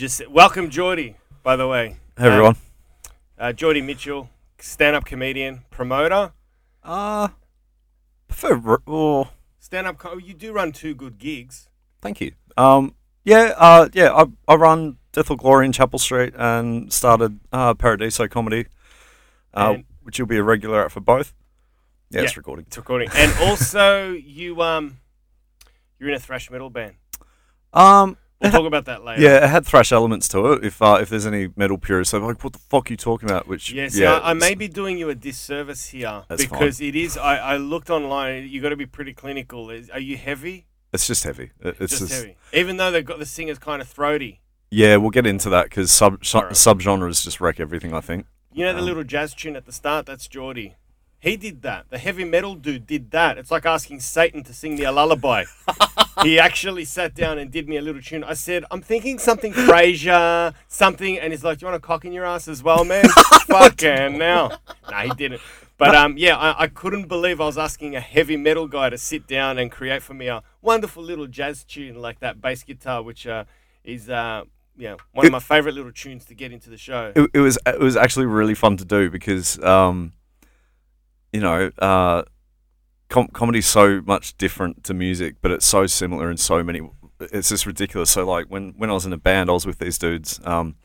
just welcome Jordy, by the way. Hey everyone. Uh, Jordy Mitchell, stand-up comedian, promoter, Uh, prefer oh, stand-up. Co- you do run two good gigs. thank you. Um, yeah, uh, yeah. I I run Death or Glory in Chapel Street and started uh, Paradiso Comedy, uh, And- which you'll be a regular at for both. Yeah, it's recording. It's recording, and also you um, you're in a thrash metal band. Um, We'll talk about that later. yeah, it had thrash elements to it. If uh, if there's any metal purists, I'm like, "What the fuck are you talking about?" Which Yes, yeah, I, I may be doing you a disservice here That's fine. because it is. I, I looked online. You got to be pretty clinical. Is, are you heavy? It's just heavy. It's just, just, heavy. Even though they've got the singers kind of throaty. yeah. We'll get into that because sub su- Alright. subgenres just wreck everything. I think. You know the Um, little jazz tune at the start? That's Jordy. He did that. The heavy metal dude did that. It's like asking Satan to sing me a lullaby. he actually sat down and did me a little tune. I said, I'm thinking something Frasier, something, and he's like, Do you want a cock in your ass as well, man? Fucking now. No, he didn't. But um, yeah, I, I couldn't believe I was asking a heavy metal guy to sit down and create for me a wonderful little jazz tune like that bass guitar, which uh, is uh, yeah one of my favorite little tunes to get into the show. it, it was it was actually really fun to do because um, you know uh, com- comedy's so much different to music, but it's so similar in so many. It's just ridiculous. So like when when I was in a band, I was with these dudes. Um,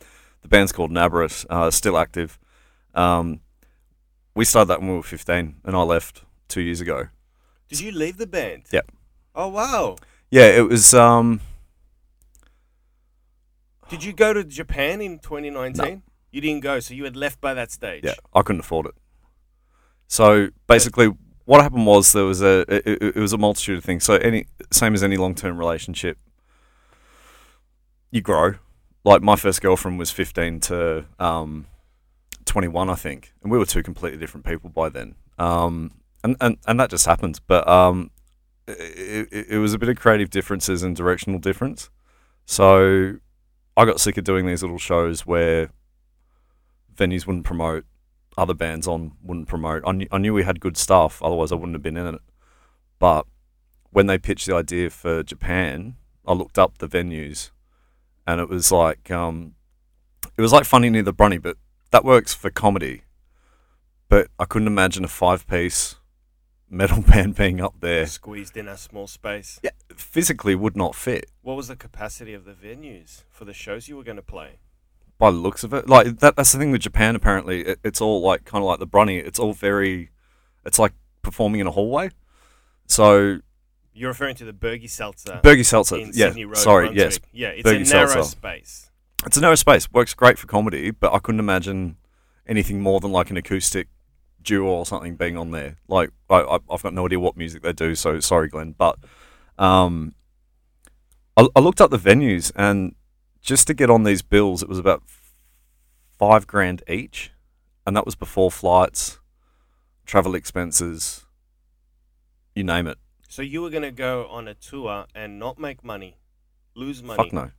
the band's called Naberus, uh, still active. Um, we started that when we were fifteen, and I left two years ago. Did you leave the band? Yep. Oh wow! Yeah, it was. Um, Did you go to Japan in 2019? You didn't go, so you had left by that stage. Yeah, I couldn't afford it. So basically, what happened was there was a it, it- was a multitude of things. So any same as any long term relationship, you grow. Like my first girlfriend was fifteen to um, twenty one, I think, and we were two completely different people by then. Um, and, and and that just happens. But um, it, it, it was a bit of creative differences and directional difference. So I got sick of doing these little shows where venues wouldn't promote, other bands on wouldn't promote. I knew, I knew we had good stuff, otherwise I wouldn't have been in it. But when they pitched the idea for Japan, I looked up the venues, and it was like um, it was like Funny Near the Brunny, but that works for comedy. But I couldn't imagine a five-piece metal band being up there. Squeezed in a small space. Yeah, physically would not fit. What was the capacity of the venues for the shows you were going to play? By the looks of it. Like that, that's the thing with Japan. Apparently, it, it's all like kind of like the Brunny. It's all very, it's like performing in a hallway. So You're referring to the Bergy Seltzer Bergy Seltzer, in yeah, Sydney Road. sorry, Brunswick. yes, Yeah, it's a narrow Seltzer. space. it's a narrow space. Works great for comedy, but I couldn't imagine anything more than like an acoustic duo or something being on there. Like I, I, I've got no idea what music they do, so sorry, Glenn. But um, I, I looked up the venues, and just to get on these bills, it was about five grand each, and that was before flights, travel expenses, you name it. So you were going to go on a tour and not make money, lose money. Fuck no.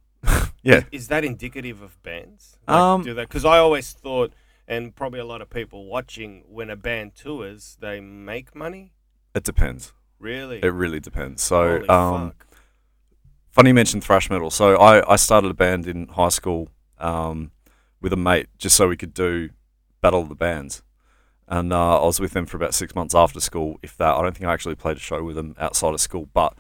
yeah. Is that indicative of bands? Um, do that? Because I always thought, and probably a lot of people watching, when a band tours, they make money. It depends. Really? It really depends. So, um. Funny you mentioned thrash metal. So I, I started a band in high school um, with a mate just so we could do Battle of the Bands. And uh, I was with them for about six months after school, if that. I don't think I actually played a show with them outside of school, but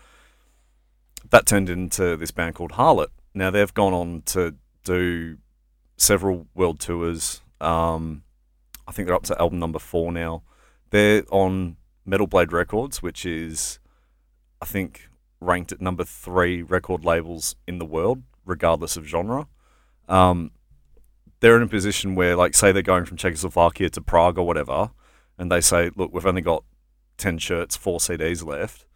that turned into this band called Harlott. Now they've gone on to do several world tours. Um, I think they're up to album number four now. They're on Metal Blade Records, which is, I think, ranked at number three record labels in the world, regardless of genre. Um, they're in a position where, like, say they're going from Czechoslovakia to Prague or whatever, and they say, look, we've only got 10 shirts, four CDs left.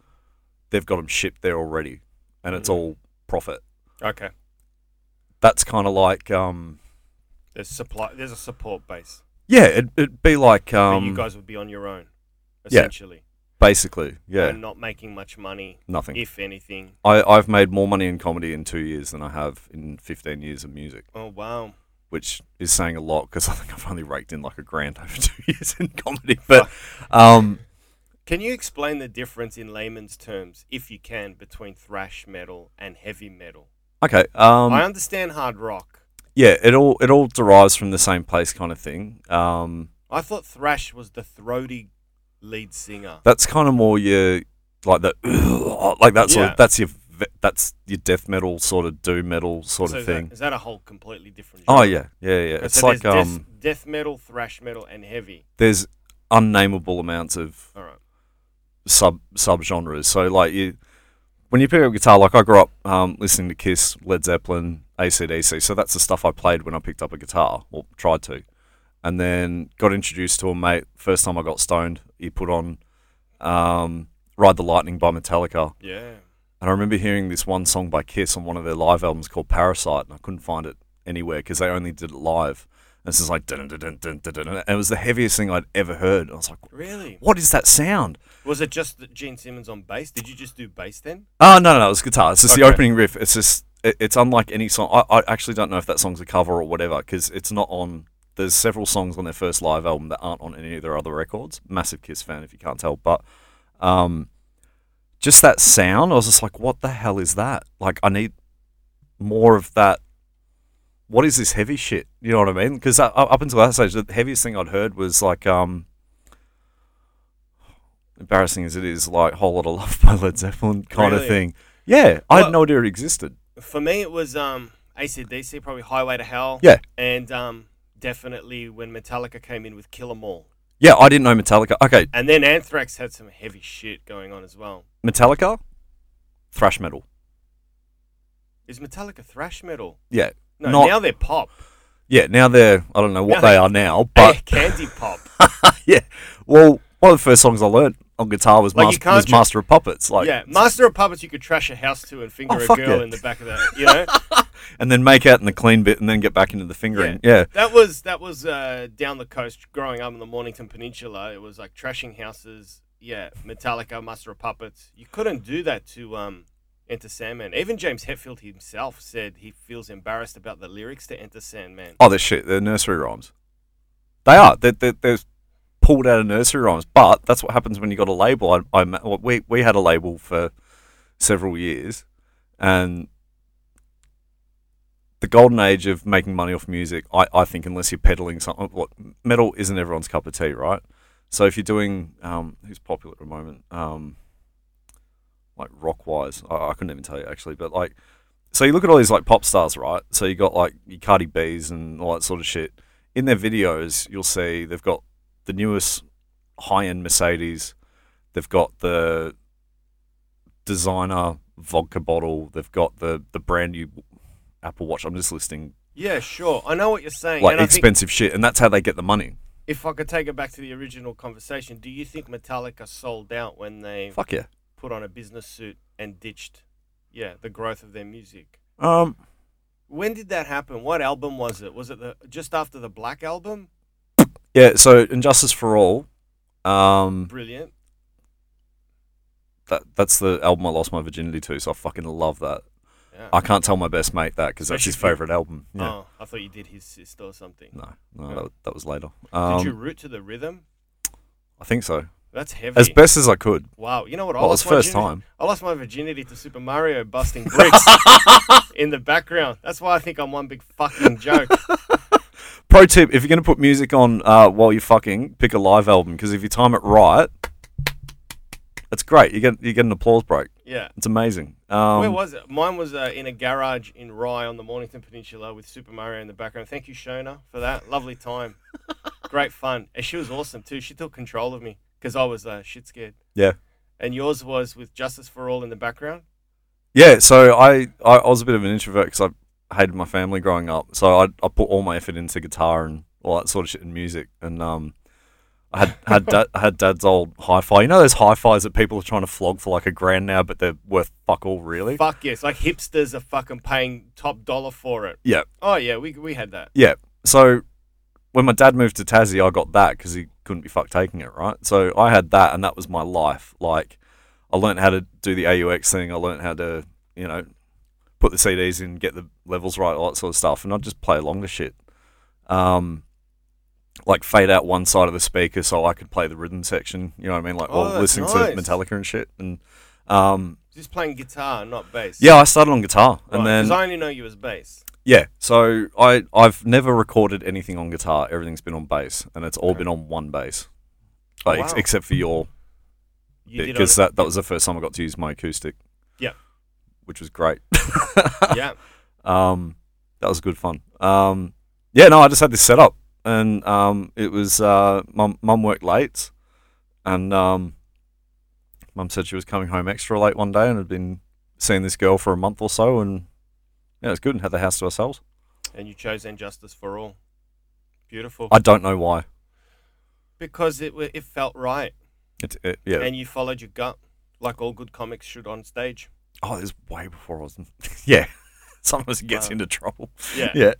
They've got them shipped there already, and it's Mhm. all profit. Okay. That's kind of like, um, There's supply. There's a support base. yeah, it'd, it'd be like, um, you guys would be on your own, yeah. essentially. Basically, yeah, And not making much money, nothing. if anything. I, I've made more money in comedy in two years than I have in 15 years of music. Oh wow. which is saying a lot because I think I've only raked in like a grand over two years in comedy. But um, Can you explain the difference in layman's terms, if you can, between thrash metal and heavy metal? Okay. Um, I understand hard rock. yeah, it all it all derives from the same place, kind of thing. Um, I thought thrash was the throaty lead singer. that's kind of more your like the like that sort Yeah. of that's your that's your death metal sort of doom metal sort So of is thing. Is that a whole completely different? Oh yeah, yeah, yeah. It's so like there's um, death, death metal, thrash metal, and heavy. there's unnameable amounts of All right. sub sub genres. So like you, when you pick up a guitar, like I grew up um, listening to Kiss, Led Zeppelin, ACDC. So that's the stuff I played when I picked up a guitar or tried to, and then got introduced to a mate. First time I got stoned, he put on um, "Ride the Lightning" by Metallica, Yeah. and I remember hearing this one song by Kiss on one of their live albums called Parasite, and I couldn't find it anywhere because they only did it live. And it's just like dun dun dun dun dun dun, and it was the heaviest thing I'd ever heard. I was like, Really? "What is that sound?" Was it just that Gene Simmons on bass? Did you just do bass then? Oh no, no, no, it was guitar. It's just the opening riff. It's just it, it's unlike any song. I, I actually don't know if that song's a cover or whatever because it's not on. There's several songs on their first live album that aren't on any of their other records. Massive Kiss fan, if you can't tell, but um, just that sound, I was just like, what the hell is that? Like, I need more of that. What is this heavy shit? You know what I mean? Because up until that stage, the heaviest thing I'd heard was like um, embarrassing as it is, like "Whole Lot of Love" by Led Zeppelin kind Really? of thing. Yeah, I Well- had no idea it existed. For me, it was um, ACDC, probably Highway to Hell. Yeah. And um, definitely when Metallica came in with Kill 'Em All. Yeah, I didn't know Metallica. Okay, And then Anthrax had some heavy shit going on as well. Metallica, thrash metal. Is Metallica thrash metal? Yeah, No, Not- now they're pop. yeah. Now they're I don't know what Now they they- are now, but candy pop. yeah. Well, one of the first songs I learned on guitar was, Like, Mas- was tr- Master of Puppets. Like, yeah, Master of Puppets, you could trash a house to and finger Oh, a girl yeah. in the back of that, you know. and then make out in the clean bit, and then get back into the fingering. Yeah, That was that was uh, down the coast. Growing up in the Mornington Peninsula, it was like trashing houses. Yeah, Metallica, Master of Puppets. You couldn't do that to um, Enter Sandman. Even James Hetfield himself said he feels embarrassed about the lyrics to Enter Sandman. Oh, they're shit. They're nursery rhymes. They are. They're, they're, they're pulled out of nursery rhymes. But that's what happens when you got a label. I, I we we had a label for several years, and the golden age of making money off music. I, I think unless you're peddling something, what metal isn't everyone's cup of tea, right? So if you're doing um, who's popular at the moment, um, like rock wise, I, I couldn't even tell you actually, but like so you look at all these like pop stars, right? So you got like your Cardi B's and all that sort of shit. In their videos, you'll see they've got the newest high end Mercedes. They've got the designer vodka bottle. They've got the the brand new Apple Watch. I'm just listing Yeah, sure. I know what you're saying. like and expensive shit, and that's how they get the money. if I could take it back to the original conversation, do you think Metallica sold out when they Fuck yeah. put on a business suit and ditched, yeah, the growth of their music? Um, When did that happen? What album was it? Was it the just after the Black album? Yeah. So And Justice for All. Um, Brilliant. that that's the album I lost my virginity to. So I fucking love that. Yeah. I can't tell my best mate that because that's his favorite album. Yeah. Oh, I thought you did his sister or something. No, no, Yeah. that, that was later. Did Um, you root to the rhythm? I think so. That's heavy. As best as I could. wow. You know what? I Well, lost it's my first time. I lost my virginity to Super Mario busting bricks in the background. That's why I think I'm one big fucking joke. Pro tip: If you're gonna put music on uh, while you're fucking, pick a live album because if you time it right, it's great. You get you get an applause break. Yeah. It's amazing. Um, Where was it? Mine was uh, in a garage in Rye on the Mornington Peninsula with Super Mario in the background. Thank you, Shona, for that. Lovely time. Great fun. And she was awesome too. She took control of me because I was uh, shit scared. Yeah. And yours was with Justice for All in the background? Yeah, so I, I, I was a bit of an introvert because I hated my family growing up. So I, I put all my effort into guitar and all that sort of shit and music. And um, I had had dad, I had dad's old hi-fi. You know those hi-fis that people are trying to flog for like a grand now, but they're worth fuck all really. Fuck yes. Like hipsters are fucking paying top dollar for it. Yeah, Oh, yeah. We, we had that. yeah. So when my dad moved to Tassie, I got that because he couldn't be fucked taking it, right? So I had that, and that was my life. Like I learned how to do the AUX thing. I learned how to, you know, put the CDs in, get the levels right, all that sort of stuff, and I'd just play along to shit. Um, like fade out one side of the speaker so I could play the rhythm section. You know what I mean? Like Oh, while that's listening nice. to Metallica and shit. And um, Just playing guitar, not bass. Yeah, I started on guitar, and then because I only know you as bass. yeah. So I I've never recorded anything on guitar. Everything's been on bass, and it's all been on one bass, Oh, like, ex- wow. except for your You did because that that was the first time I got to use my acoustic. Yeah. Which was great. yeah. Um, that was good fun. Um, yeah, no, I just had this set up, and um, it was uh, mum. Mum worked late, and um, mum said she was coming home extra late one day, and had been seeing this girl for a month or so, and yeah, it was good, and had the house to ourselves. And you chose And Justice for All. Beautiful. I don't know why. because it it felt right, It, it yeah. and you followed your gut, like all good comics should on stage. Oh, it was way before I was. yeah. Sometimes it gets Wow. into trouble. Yeah. Yeah.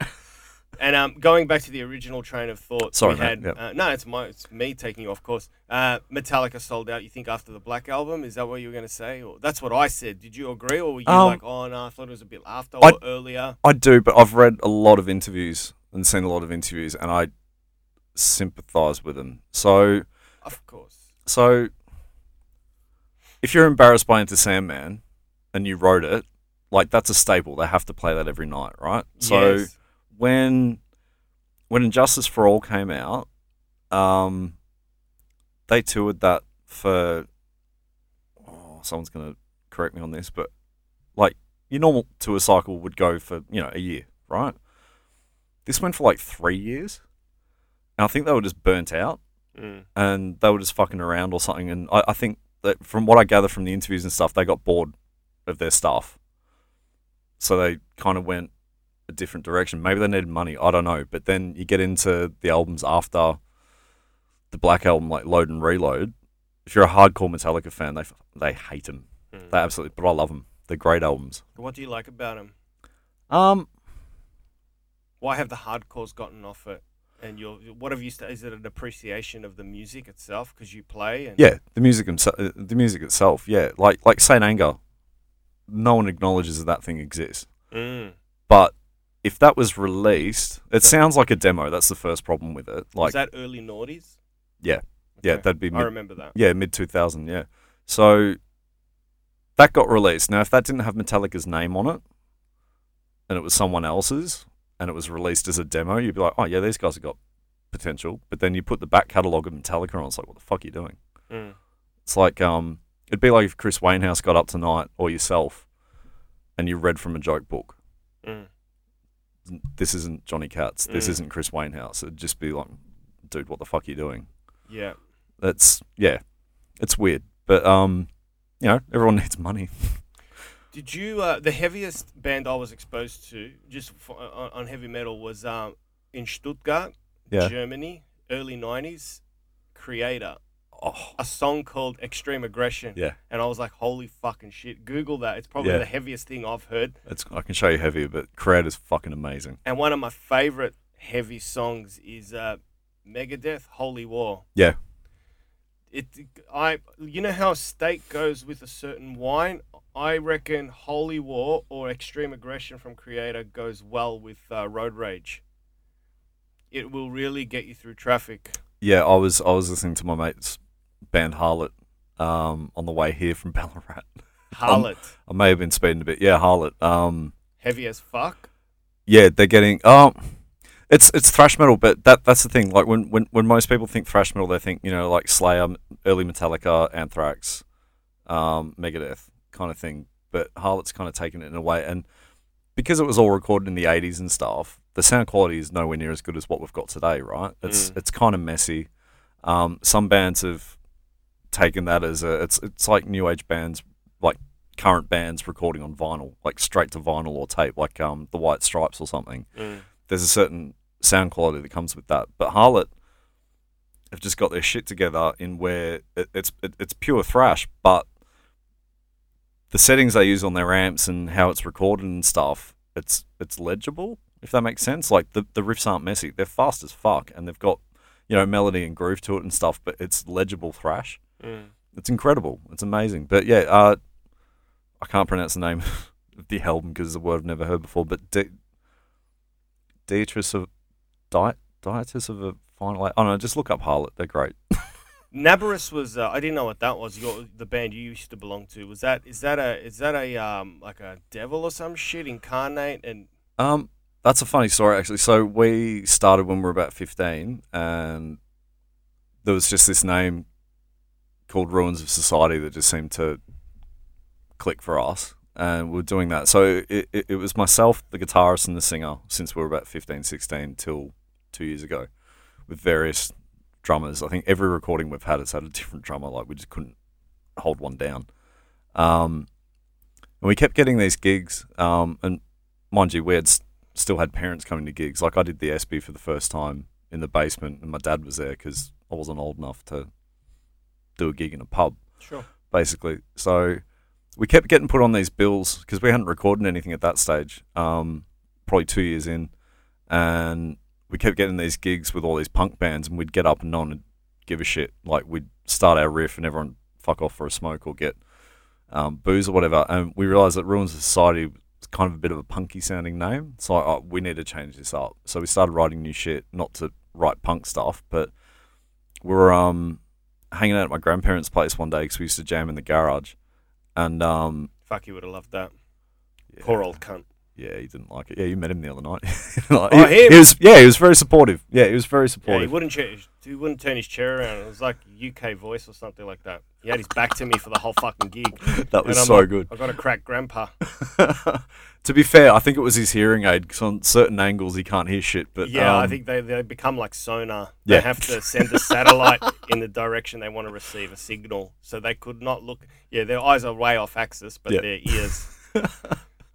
And um, going back to the original train of thought, Sorry, we had yep. uh, no, it's my, it's me taking you off course. Uh, Metallica sold out. You think after the Black album? Is that what you were going to say? Or that's what I said. Did you agree, or were you Um, like, oh no, I thought it was a bit after I- or earlier? I do, but I've read a lot of interviews and seen a lot of interviews, and I sympathise with them. So, Of course. so if you're embarrassed by Enter Sandman and you wrote it, like that's a staple. They have to play that every night, right? So yes. when when And Justice for All came out, um, they toured that for. Oh, someone's gonna correct me on this, but like your normal tour cycle would go for you know a year, right? This went for like three years, and I think they were just burnt out Mm. and they were just fucking around or something. And I, I think that from what I gather from the interviews and stuff, they got bored of their stuff, so they kind of went a different direction. Maybe they needed money. I don't know. But then you get into the albums after the Black album, like Load and Reload. If you're a hardcore Metallica fan, they they hate them. Mm. They absolutely, but I love them. They're great albums. What do you like about them? Um, Why have the hardcores gotten off it? And you're, what have you? St- is it an appreciation of the music itself because you play? And yeah, the music himself, the music itself, yeah, like like Saint Anger. No one acknowledges that that thing exists. Mm. But if that was released, it sounds like a demo. That's the first problem with it. Like, Was that early noughties? Yeah. yeah, Okay. that'd be I mid, remember that. yeah mid two thousand. Yeah, so that got released. Now, if that didn't have Metallica's name on it, and it was someone else's, and it was released as a demo, you'd be like, oh yeah, these guys have got potential. But then you put the back catalogue of Metallica on, it's like, what the fuck are you doing? Mm. It's like um, it'd be like if Chris Wainhouse got up tonight or yourself, and you read from a joke book. Mm. This isn't Johnny Kats. This Mm. isn't Chris Wainhouse. It'd just be like, dude, what the fuck are you doing? Yeah. That's yeah, it's weird, but um, you know, everyone needs money. Did you? Uh, the heaviest band I was exposed to, just for, on, on heavy metal, was um, in Stuttgart, Yeah. Germany, early '90s. Kreator, Oh, a song called "Extreme Aggression," yeah, and I was like, "Holy fucking shit!" Google that. It's probably Yeah. the heaviest thing I've heard. it's I can show you heavier, but Crowd is fucking amazing. And one of my favorite heavy songs is uh, Megadeth, "Holy War." Yeah, It, I, you know how steak goes with a certain wine. I reckon Holy War or Extreme Aggression from Kreator goes well with uh, Road Rage. It will really get you through traffic. yeah. I was I was listening to my mate's band Harlott um on the way here from Ballarat. Harlott, I may have been speeding a bit. Yeah, Harlott. Um, heavy as fuck. yeah, they're getting um. It's it's thrash metal, but that that's the thing. Like when, when, when most people think thrash metal, they think you know like Slayer, early Metallica, Anthrax, um, Megadeth kind of thing. But Harlott's kind of taken it in a way, and because it was all recorded in the '80s and stuff, the sound quality is nowhere near as good as what we've got today. Right? It's Mm. it's kind of messy. Um, some bands have taken that as a it's it's like new age bands, like current bands recording on vinyl, like straight to vinyl or tape, like um the White Stripes or something there's a certain sound quality that comes with that. But Harlott have just got their shit together in where it, it's it, it's pure thrash, but the settings they use on their amps and how it's recorded and stuff, it's it's legible. If that makes sense, like the the riffs aren't messy; they're fast as fuck, and they've got you know melody and groove to it and stuff. But it's legible thrash. Mm. It's incredible. It's amazing. But yeah, uh, I can't pronounce the name of the album because it's a word I've never heard before. But De- Dietrich of Diet Dietrich of a Final. I don't know. Just look up Harlott. They're great. Naberus was. Uh, I didn't know what that was. Your the band you used to belong to. Was that? Is that a? Is that a um like a devil or some shit incarnate? And Um, that's a funny story actually. So we started when we were about fifteen, and there was just this name called Ruins of Society that just seemed to click for us, and we're doing that. So it, it, it was myself, the guitarist, and the singer since we were about 15, 16 till two years ago, with various drummers. I think every recording we've had has had a different drummer. Like we just couldn't hold one down. Um, and we kept getting these gigs, um, and mind you, we had s- still had parents coming to gigs. Like I did the SB for the first time in the basement, and my dad was there because I wasn't old enough to do a gig in a pub, sure. basically. So we kept getting put on these bills because we hadn't recorded anything at that stage. Um, probably two years in, and we kept getting these gigs with all these punk bands, and we'd get up and one would give a shit. Like we'd start our riff, and everyone fuck off for a smoke or get um, booze or whatever. And we realized that Ruins of Society was kind of a bit of a punky sounding name. So oh, we need to change this up. So we started writing new shit, not to write punk stuff, but we're um, hanging out at my grandparents' place one day because we used to jam in the garage. And um, Fuck, you would have loved that. Poor old cunt. Yeah, he didn't like it. Yeah, you met him the other night. Like, Oh, he, him? he was yeah, he was very supportive. Yeah, he was very Yeah, he supportive. wouldn't. Ch- he wouldn't turn his chair around. It was like UK voice or something like that. He had his back to me for the whole fucking gig. that was And I'm so like, good. I got a crack grandpa. to be fair, I think it was his hearing aid because on certain angles he can't hear shit. But yeah, I um, think they, they become like sonar. They have to send a satellite in the direction they want to receive a signal. So they could not look. Yeah, their eyes are way off axis, but Yeah. their ears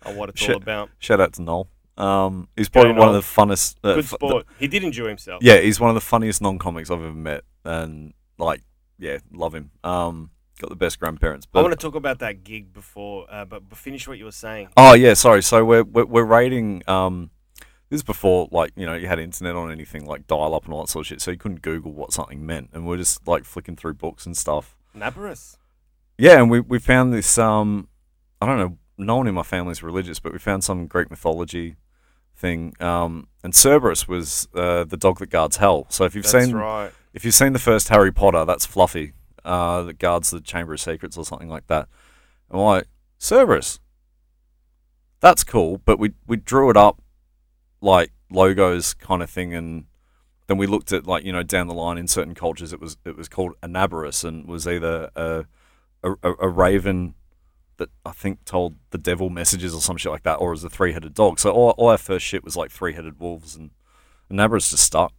are what it's Shit. all about. shout out to Noel. Um, he's probably one of the funnest. Uh, Good fu- sport. He did enjoy himself. yeah, he's one of the funniest non-comics I've ever met, and like, yeah, love him. Um, got the best grandparents. I But want to talk about that gig before, uh, but, but finish what you were saying. Oh yeah, sorry. So we're we're, we're rating. Um, this is before like you know you had internet on anything like dial up and all that sort of shit, so you couldn't Google what something meant, and we're just like flicking through books and stuff. Naberus. Yeah, and we we found this. Um, I don't know. No one in my family is religious, but we found some Greek mythology thing. Um, and Cerberus was uh, the dog that guards hell. So if you've That's seen right. if you've seen the first Harry Potter, that's Fluffy, uh, that guards the Chamber of Secrets or something like that. And I'm like, Cerberus, that's cool, but we we drew it up like logos kind of thing, and then we looked at like you know down the line in certain cultures it was it was called Anabarus and was either a, a, a raven that I think told the devil messages or some shit like that, or as a three headed dog. So all, all our first shit was like three headed wolves, and Anabarus just stuck.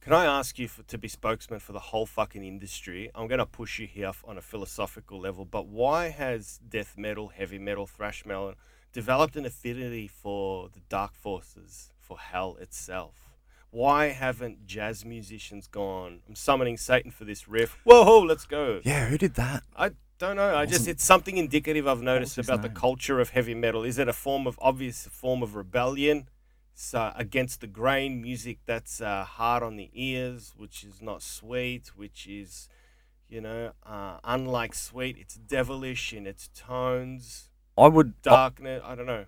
Can I ask you for, to be spokesman for the whole fucking industry? I'm going to push you here on a philosophical level, but why has death metal, heavy metal, thrash metal developed an affinity for the dark forces, for hell itself? Why haven't jazz musicians gone, I'm summoning Satan for this riff? Whoa, let's go. Yeah, who did that? I don't know. I just it's something indicative I've noticed about the culture of heavy metal. Is it a form of obvious form of rebellion? So against the grain, music that's uh, hard on the ears, which is not sweet, which is, you know, uh, unlike sweet, it's devilish in its tones, I would darkness. I don't know.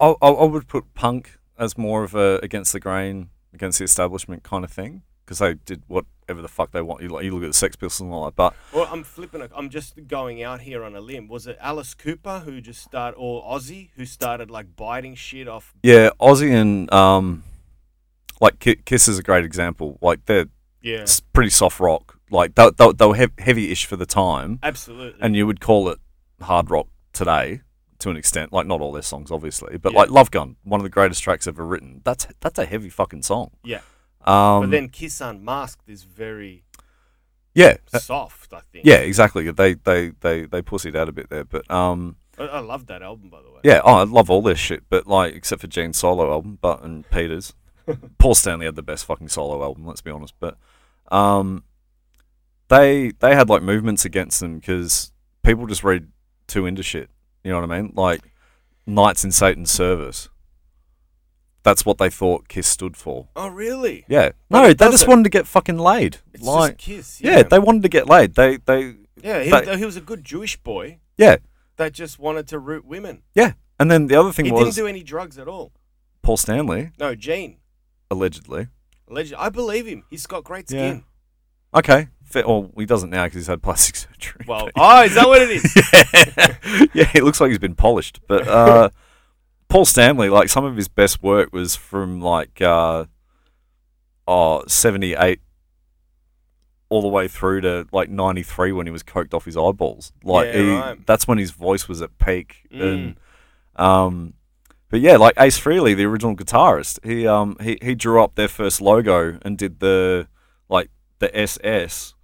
I, I, I would put punk as more of a against the grain, against the establishment kind of thing because they did whatever the fuck they want. You like you look at the Sex Pistols and all that, but Well, I'm flipping. I'm just going out here on a limb. Was it Alice Cooper who just started, or Ozzy who started like biting shit off? yeah, Ozzy and um, like Kiss is a great example. Like they're Yeah, pretty soft rock. Like they, they, they were heavy-ish for the time, absolutely. and you would call it hard rock today to an extent. Like not all their songs, obviously, but Yeah. like Love Gun, one of the greatest tracks ever written. That's that's a heavy fucking song. Yeah. Um, but then Kiss Unmasked is very yeah, uh, soft, I think. yeah, exactly. They they they they pussied out a bit there, but um. I, I love that album, by the way. Yeah, oh, I love all this shit, but like, except for Gene's solo album, but and Peter's. Paul Stanley had the best fucking solo album, let's be honest. But um, they they had like movements against them because people just read too into shit. You know what I mean? Like Knights in Satan's Service. That's what they thought Kiss stood for. Oh, really? Yeah, But no, they just wanted to get fucking laid. It's like, just Kiss. yeah. Yeah, they wanted to get laid. They they yeah. He, they- he was a good Jewish boy yeah that just wanted to root women. yeah. And then the other thing He was he didn't do any drugs at all. Paul Stanley No, Gene. allegedly. Alleged. I believe him. He's got great Yeah. skin. Okay, Fa- Well, he doesn't now because he's had plastic surgery. Well, oh, is that what it is? yeah, yeah, it looks like he's been polished. But uh, Paul Stanley, like some of his best work was from like uh, oh, 78 all the way through to like 93 when he was coked off his eyeballs. Like Yeah, he, right. that's when his voice was at peak. Mm. And um, but yeah, like Ace Frehley, the original guitarist, he um he, he drew up their first logo and did the like the SS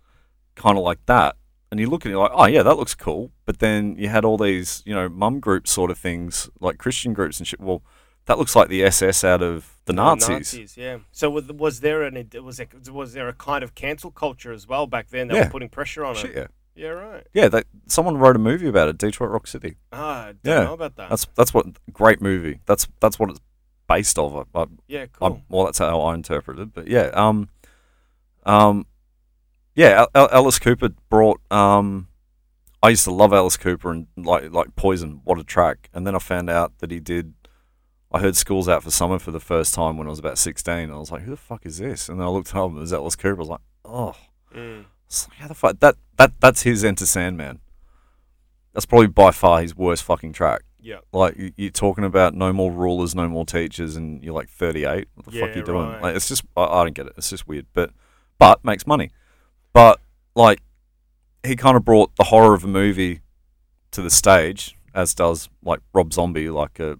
kind of like that. And you look at it like, oh yeah, that looks cool. But then you had all these, you know, mum group sort of things, like Christian groups and shit. Well, that looks like the SS out of the Nazis. yeah. So was, there an was there, was there a kind of cancel culture as well back then that Yeah. were putting pressure on Shit, it? yeah. Yeah, right. Yeah, they, someone wrote a movie about it, Detroit Rock City. Ah, I don't Yeah, know about that. That's that's what great movie. That's that's what it's based off. I, I, yeah, I, cool. well, that's how I interpreted. it. But yeah, um, um, yeah, Al- Al- Alice Cooper brought. Um, I used to love Alice Cooper and like like Poison. What a track! And then I found out that he did. I heard Schools Out for Summer for the first time when I was about sixteen. I was like, "Who the fuck is this?" And then I looked up and it was Alice Cooper. I was like, "Oh, Mm. like, how the fuck that that that's his Enter Sandman." That's probably by far his worst fucking track. Yeah. Like you- you're talking about no more rulers, no more teachers, and you're like 38. What the fuck are you doing? right. Like it's just I, I don't get it. It's just weird, but but makes money. But like he kind of brought the horror of a movie to the stage, as does like Rob Zombie, like uh,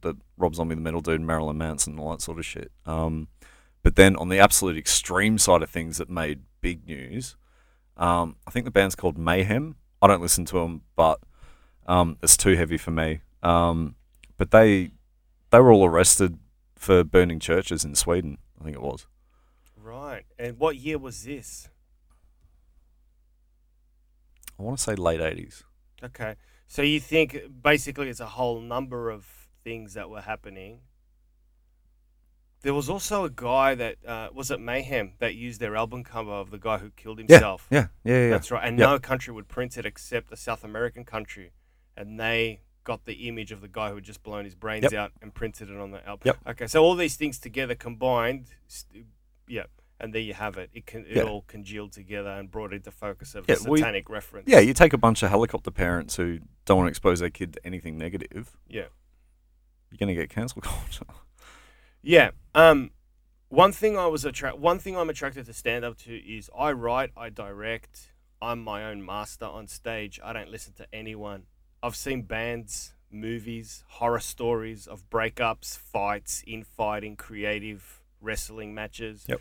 the Rob Zombie, the metal dude, Marilyn Manson, and all that sort of shit. Um, but then on the absolute extreme side of things that made big news, um, I think the band's called Mayhem. I don't listen to them, but um, it's too heavy for me. Um, but they they were all arrested for burning churches in Sweden. I think it was. Right. And what year was this? I want to say late eighties. Okay. So you think basically it's a whole number of things that were happening. There was also a guy that uh, was it Mayhem that used their album cover of the guy who killed himself. Yeah, yeah, yeah. That's right. And Yep. no country would print it except a South American country. And they got the image of the guy who had just blown his brains Yep. out and printed it on the album. Yep. Okay, so all these things together combined, st- yeah, and there you have it. It can it Yeah. all congealed together and brought into focus of Yeah, a we- satanic reference. Yeah, you take a bunch of helicopter parents who don't want to expose their kid to anything negative. Yeah. You're gonna get cancel culture. Yeah. Um, one thing I was attract. One thing I'm attracted to stand up to is I write, I direct. I'm my own master on stage. I don't listen to anyone. I've seen bands, movies, horror stories of breakups, fights, infighting, creative wrestling matches. Yep.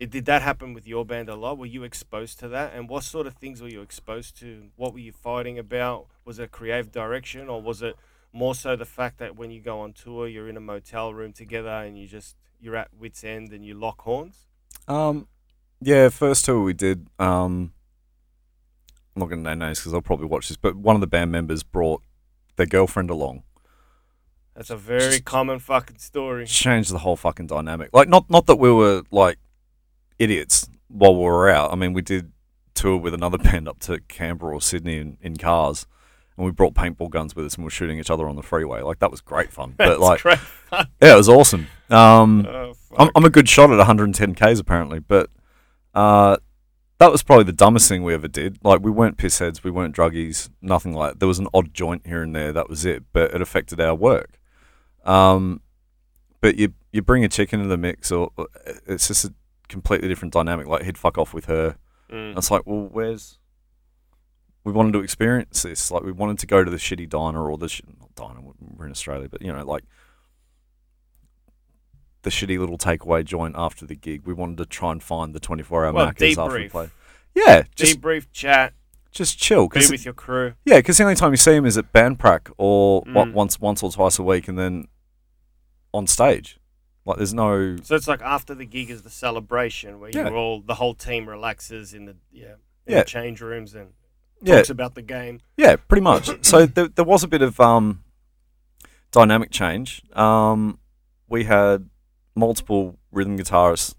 It, did that happen with your band a lot? Were you exposed to that? And what sort of things were you exposed to? What were you fighting about? Was it creative direction, or was it more so the fact that when you go on tour, you're in a motel room together and you just you're at wits end and you lock horns? Um, yeah, first tour we did. Um, I'm not gonna name names because I'll probably watch this, but one of the band members brought their girlfriend along. That's a very Just- common fucking story. changed the whole fucking dynamic. Like, not not that we were like idiots while we were out. I mean, we did tour with another band up to Canberra or Sydney in, in cars, and we brought paintball guns with us and we were shooting each other on the freeway. Like, that was great fun. But like, great. yeah, it was awesome. Um, oh. I'm, I'm a good shot at 110 k's apparently, but uh, that was probably the dumbest thing we ever did. Like we weren't pissheads, we weren't druggies, nothing like. There was an odd joint here and there, that was it, but it affected our work. Um, but you you bring a chicken into the mix, or or it's just a completely different dynamic. Like he'd fuck off with her. Mm. It's like, well, where's we wanted to experience this. Like we wanted to go to the shitty diner or the sh- not diner. We're in Australia, but you know, like the shitty little takeaway joint after the gig. We wanted to try and find the twenty four hour Well, Macca's after we played. Yeah, just Debrief, chat, just chill. be with your crew. yeah, because the only time you see him is at band prac or what Mm. once once or twice a week, and then on stage. Like there's no So it's like after the gig is the celebration where Yeah. you all the whole team relaxes in the yeah in Yeah. the change rooms and yeah talks about the game. Yeah, pretty much. so there, there was a bit of um, dynamic change. Um, we had multiple rhythm guitarists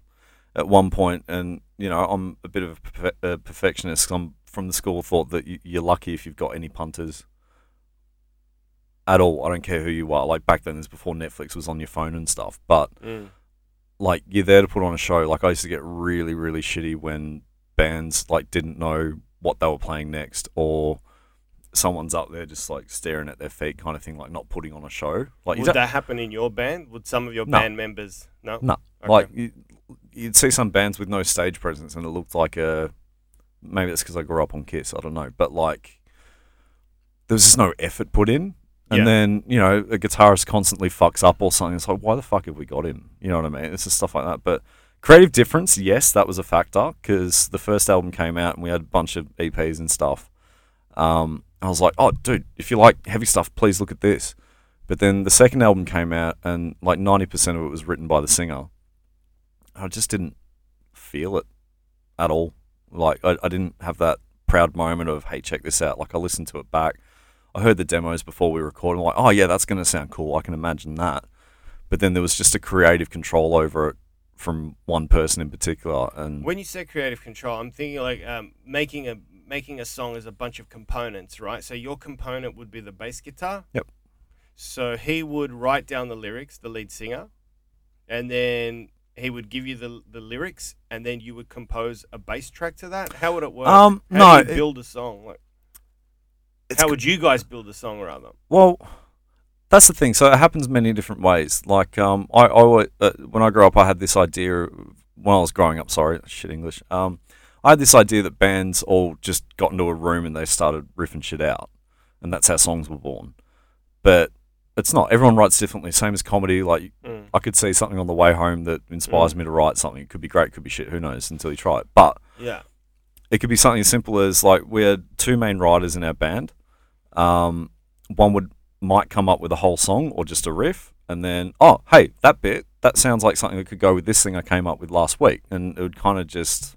at one point, and you know I'm a bit of a, perfe- a perfectionist. I'm from the school of thought that you, you're lucky if you've got any punters at all. I don't care who you are. Like back then, this before Netflix was on your phone and stuff, but Mm. like you're there to put on a show. Like I used to get really, really shitty when bands like didn't know what they were playing next, or someone's up there just like staring at their feet, kind of thing, like not putting on a show. Like Would that happen in your band? Would some of your No. band members? No. no, Okay. like you, you'd see some bands with no stage presence, and it looked like a maybe that's because I grew up on Kiss, I don't know, but like there was just no effort put in. And Yeah. then, you know, a guitarist constantly fucks up or something. It's like, why the fuck have we got him? You know what I mean? It's just stuff like that. But creative difference, yes, that was a factor because the first album came out and we had a bunch of EPs and stuff. Um, I was like, oh, dude, if you like heavy stuff, please look at this. But then the second album came out and like 90% of it was written by the singer. I just didn't feel it at all. Like, I, I didn't have that proud moment of, hey, check this out. Like, I listened to it back. I heard the demos before we recorded. I'm like, oh yeah, that's going to sound cool. I can imagine that. But then there was just a creative control over it from one person in particular, and When you say creative control, I'm thinking like um, making a making a song is a bunch of components, right? So your component would be the bass guitar. Yep. So he would write down the lyrics, the lead singer, and then he would give you the the lyrics, and then you would compose a bass track to that. How would it work? Um, How no, do you build a song? Like, how would you guys build a song rather? Well, that's the thing. So it happens many different ways. Like um, I, I uh, when I grew up, I had this idea when I was growing up. Sorry, shit English. Um, I had this idea that bands all just got into a room and they started riffing shit out, and that's how songs were born. But it's not. Everyone writes differently. Same as comedy. Like Mm. I could see something on the way home that inspires me to write something. It could be great. Could be shit. Who knows until you try it. But Yeah. It could be something as simple as like we had two main writers in our band. Um, one would might come up with a whole song or just a riff, and then oh hey that bit that sounds like something that could go with this thing I came up with last week, and it would kind of just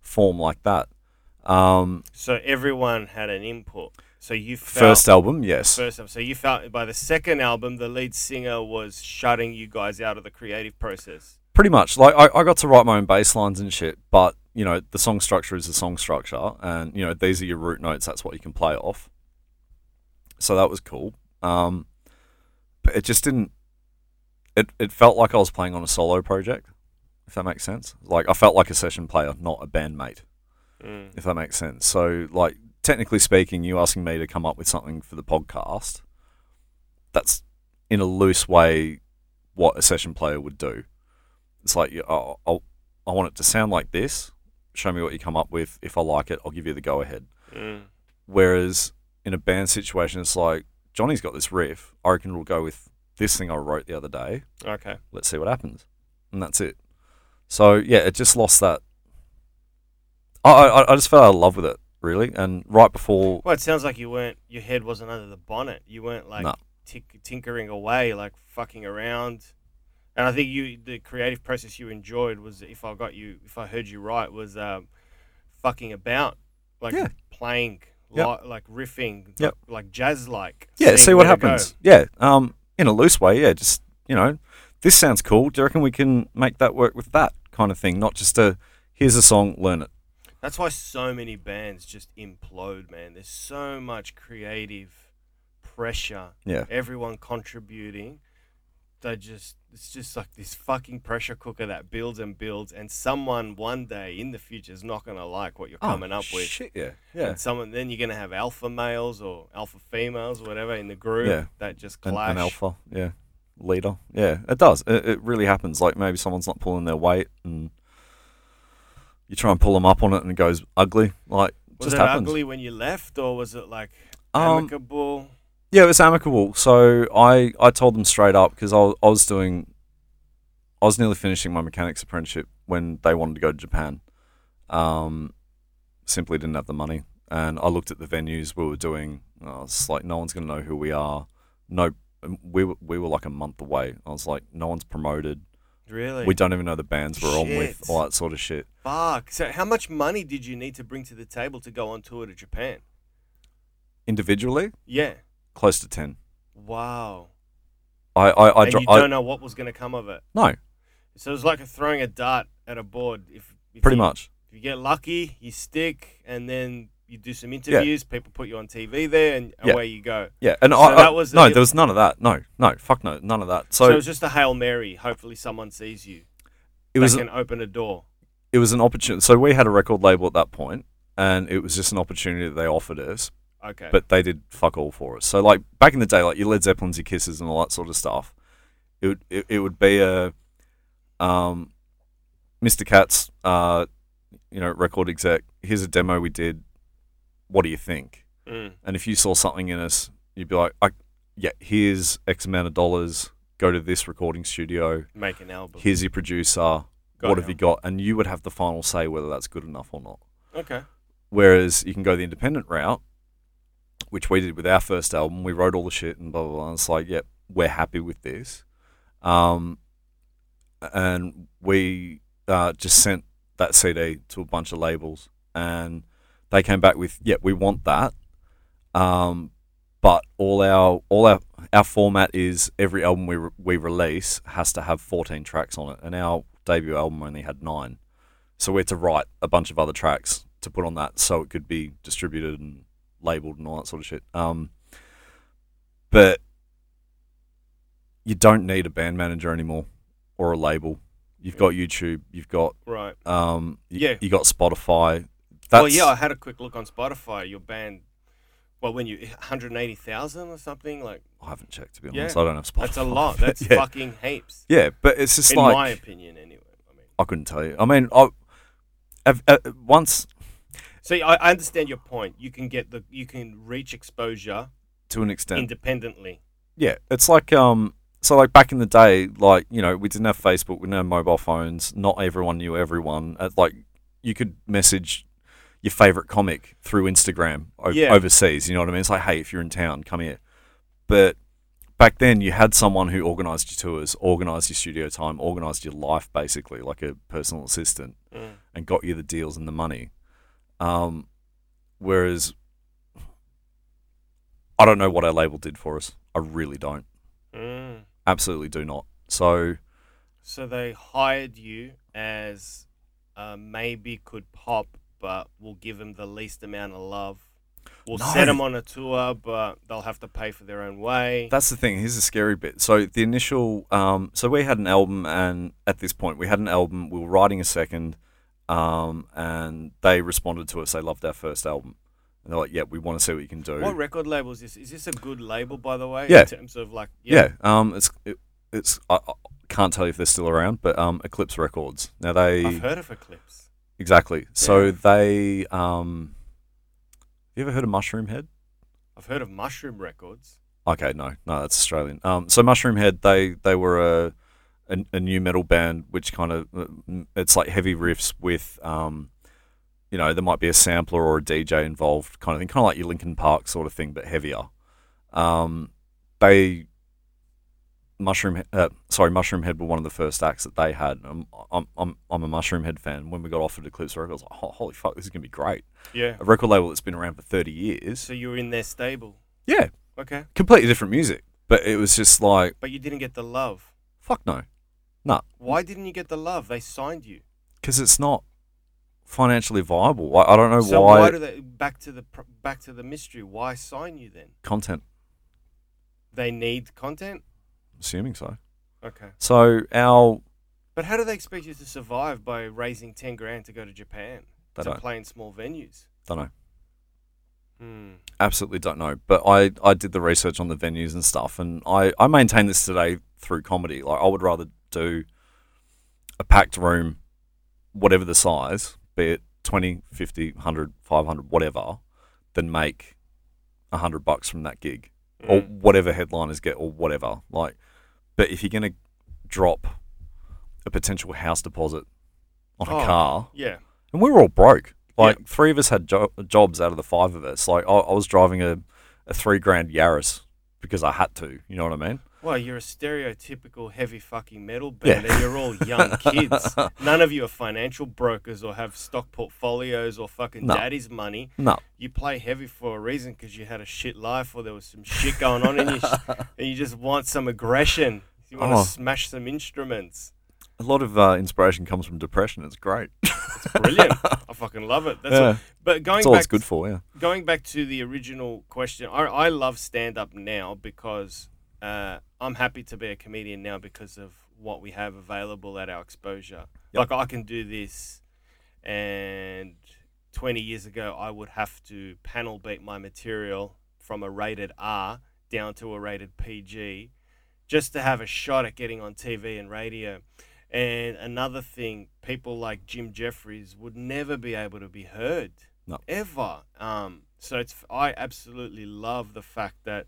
form like that. Um, So everyone had an input. So you felt first album, yes, first album. So you felt by the second album, the lead singer was shutting you guys out of the creative process. Pretty much. Like I, I got to write my own bass lines and shit, but you know the song structure is the song structure, and you know these are your root notes. That's what you can play off. So that was cool. Um, but it just didn't. It it felt like I was playing on a solo project, if that makes sense. Like I felt like a session player, not a bandmate, Mm. if that makes sense. So like technically speaking, you asking me to come up with something for the podcast, that's in a loose way what a session player would do. It's like, oh, I'll, I want it to sound like this. Show me what you come up with. If I like it, I'll give you the go ahead. Mm. Whereas in a band situation, it's like Johnny's got this riff. I reckon it'll go with this thing I wrote the other day. Okay. Let's see what happens, and that's it. So yeah, it just lost that. I I, I just fell out of love with it really, and right before Well, it sounds like you weren't. Your head wasn't under the bonnet. You weren't like No. tink- tinkering away, like fucking around. And I think you, the creative process you enjoyed was, if I got you, if I heard you right, was um, fucking about, like Yeah. playing, Yep. li- like riffing, Yep. like, like jazz, like. Yeah, see what happens. Yeah, um, in a loose way. Yeah, just you know, this sounds cool. Do you reckon we can make that work with that kind of thing? Not just a here's a song, learn it. That's why so many bands just implode, man. There's so much creative pressure. Yeah. Everyone contributing. They just it's just like this fucking pressure cooker that builds and builds and someone one day in the future is not gonna like what you're coming up with. Oh, Shit, yeah, yeah. And someone then you're gonna have alpha males or alpha females or whatever in the group Yeah. that just An, clash. an alpha, yeah, leader. Yeah, it does. It, it really happens. Like maybe someone's not pulling their weight, and you try and pull them up on it, and it goes ugly. Like Was just it happens. ugly when you left or was it like Um, amicable? Yeah, it was amicable. So I, I told them straight up because I, was- I was doing, I was nearly finishing my mechanics apprenticeship when they wanted to go to Japan. Um, simply didn't have the money, and I looked at the venues we were doing. I was like, no one's gonna know who we are. No, we were, we were like a month away. I was like, no one's promoted. Really? We don't even know the bands we're on with, all that sort of shit. Fuck. So how much money did you need to bring to the table to go on tour to Japan? Individually, Yeah. Close to ten. Wow. I, I, I, and dro- you don't know what was going to come of it. no, So it was like throwing a dart at a board. If, if pretty you, much. If you get lucky, you stick, and then you do some interviews. People put you on TV there, and Yeah. away you go. Yeah, and So I, I that was no, there was none of that. No, no, fuck no, none of that. So, So, it was just a hail mary. Hopefully, someone sees you. it was can open a door. it was an opportunity. So we had a record label at that point, and it was just an opportunity that they offered us, Okay. but they did fuck all for us. So like back in the day, like your Led Zeppelins, your Kisses, and all that sort of stuff, it would it, it would be a um, Mr. Kats, uh, you know, record exec. Here's a demo we did. What do you think? Mm. And if you saw something in us, you'd be like, I, yeah, here's X amount of dollars. Go to this recording studio. Make an album. Here's your producer. Got what have you got? And you would have the final say whether that's good enough or not. Okay. Whereas you can go the independent route, which we did with our first album. We wrote all the shit and blah blah blah. And it's like, yep, we're happy with this. Um, and we uh, just sent that CD to a bunch of labels, and they came back with, yeah, we want that. Um, but all our all our our format is every album we re- we release has to have 14 tracks on it, and our debut album only had nine. So we had to write a bunch of other tracks to put on that so it could be distributed and labeled and all that sort of shit. Um, but you don't need a band manager anymore or a label. You've got YouTube. You've got Right. um, Yeah. You got Spotify. That's, well, yeah, I had a quick look on Spotify. Your band, well, when you 180,000 or something, like I haven't checked to be Yeah. honest. I don't have Spotify. that's a lot. That's yeah. fucking heaps. yeah, but it's just In like my opinion, anyway. I mean, I couldn't tell you. I mean, I, I've, uh, once see, I, I understand your point. You can get the, you can reach exposure to an extent. independently. Yeah, it's like um, so like back in the day, like you know, we didn't have Facebook, we didn't have mobile phones. Not everyone knew everyone. Uh, like you could message your favorite comic through Instagram o- Yeah. overseas. You know what I mean? It's like, hey, if you're in town, come here. But back then, you had someone who organised your tours, organised your studio time, organised your life, basically like a personal assistant, Mm. and got you the deals and the money. Um, whereas I don't know what our label did for us. I really don't. Mm. Absolutely do not. So So they hired you as uh, maybe could pop, but we'll give them the least amount of love. We'll No. set them on a tour, but they'll have to pay for their own way. that's the thing. Here's the scary bit. So the initial, um, so we had an album, and at this point, we had an album. We were writing a second, um, and they responded to us. They loved our first album, and they're like, "Yeah, we want to see what you can do." What record label is this? Is this a good label, by the way? Yeah. In terms of like, yeah. um, it's it, it's I, I can't tell you if they're still around, but um, Eclipse Records. Now they I've heard of Eclipse. exactly. So they um, you ever heard of Mushroomhead? I've heard of Mushroom Records. Okay, no, no, that's Australian. Um, so Mushroomhead, they they were a a, a nu metal band, which kind of it's like heavy riffs with um, you know, there might be a sampler or a DJ involved, kind of thing, kind of like your Linkin Park sort of thing, but heavier. Um, they Mushroom, uh, sorry, Mushroomhead were one of the first acts that they had. I'm I'm I'm, I'm a Mushroomhead fan. When we got offered Eclipse Records, I was like, oh, holy fuck, this is gonna be great. Yeah. A record label that's been around for thirty years. So you were in their stable. Yeah, Okay. completely different music, but it was just like, But you didn't get the love. fuck no. Why didn't you get the love? They signed you. because it's not financially viable. I, I don't know so why, why do they back to the pr- back to the mystery? Why sign you then? content. They need content. Assuming so. Okay. So our But how do they expect you to survive by raising ten grand to go to Japan to don't. play in small venues? don't know. Hmm. Absolutely don't know. But I, I did the research on the venues and stuff, and I, I maintain this today through comedy. Like I would rather do a packed room, whatever the size, be it 20, 50, 100, 500, whatever, than make a hundred bucks from that gig. or Mm. whatever headliners get or whatever. Like, but if you're gonna drop a potential house deposit on a Oh. car, Yeah. and we were all broke. Like three of us had jo- jobs out of the five of us. Like I, I was driving a, a three grand Yaris because I had to. You know what I mean? Well, you're a stereotypical heavy fucking metal band, Yeah. and you're all young kids. None of you are financial brokers or have stock portfolios or fucking No. daddy's money. No, You play heavy for a reason because you had a shit life or there was some shit going on in you, and you just want some aggression. You want to Oh. smash some instruments. a lot of uh, inspiration comes from depression. It's great. It's brilliant. I fucking love it. That's yeah, all, but going that's all back it's good for. Yeah. going back to the original question, I, I love stand up now because uh, I'm happy to be a comedian now because of what we have available at our exposure. Yep. Like I can do this and 20 years ago, I would have to panel beat my material from a rated R down to a rated PG just to have a shot at getting on TV and radio. And another thing, people like Jim Jefferies would never be able to be heard No. ever. Um, so it's I absolutely love the fact that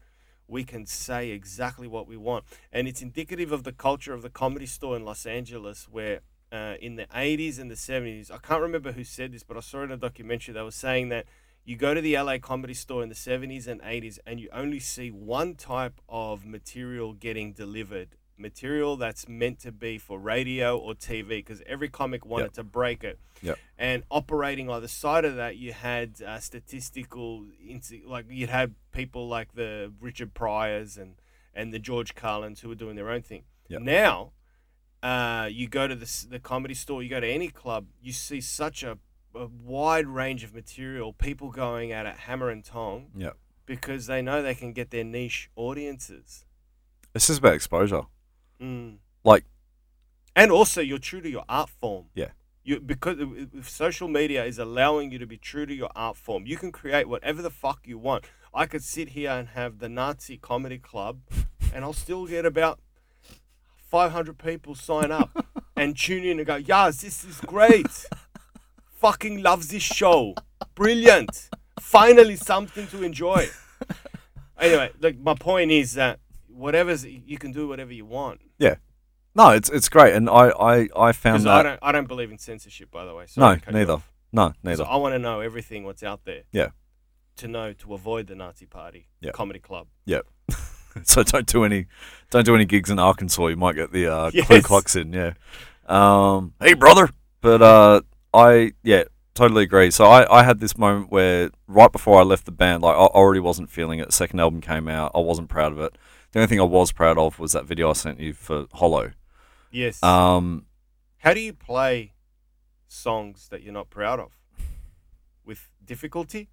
we can say exactly what we want, and it's indicative of the culture of the comedy store in Los Angeles, where uh, in the 80s and the 70s, I can't remember who said this, but I saw it in a documentary. They were saying that you go to the LA comedy store in the 70s and 80s, and you only see one type of material getting delivered material that's meant to be for radio or TV, because every comic wanted Yep. to break it. Yep. And operating either side of that, you had uh, statistical, like you'd had people like the Richard Pryors and, and the George Carlins who were doing their own thing. Yep. Now, uh, you go to the, the comedy store, you go to any club, you see such a, a wide range of material, people going at it hammer and tong Yeah. because they know they can get their niche audiences. It's just about exposure. Mm. Like, And also, you're true to your art form. Yeah. You because if- social media is allowing you to be true to your art form, you can create whatever the fuck you want. I could sit here and have the Nazi comedy club, and I'll still get about 500 people sign up and tune in and go, "Yes, this is great. Fucking loves this show. Brilliant. Finally, something to enjoy." Anyway, like my point is that whatever's you can do whatever you want. Yeah. No, it's it's great, and I I, I found Because I don't, I don't believe in censorship, by the way. No, Sorry to cut you neither. off. No, neither. I want to know everything what's out there. Yeah. To know to avoid the Nazi Party, Yeah. comedy club. Yeah. so don't do any don't do any gigs in Arkansas. You might get the uh, Ku Yes. Klux in. Yeah. Um, hey brother, but uh, I yeah totally agree. So I, I had this moment where right before I left the band, like I already wasn't feeling it. Second album came out, I wasn't proud of it. The only thing I was proud of was that video I sent you for Hollow. Yes. Um, How do you play songs that you're not proud of? With difficulty,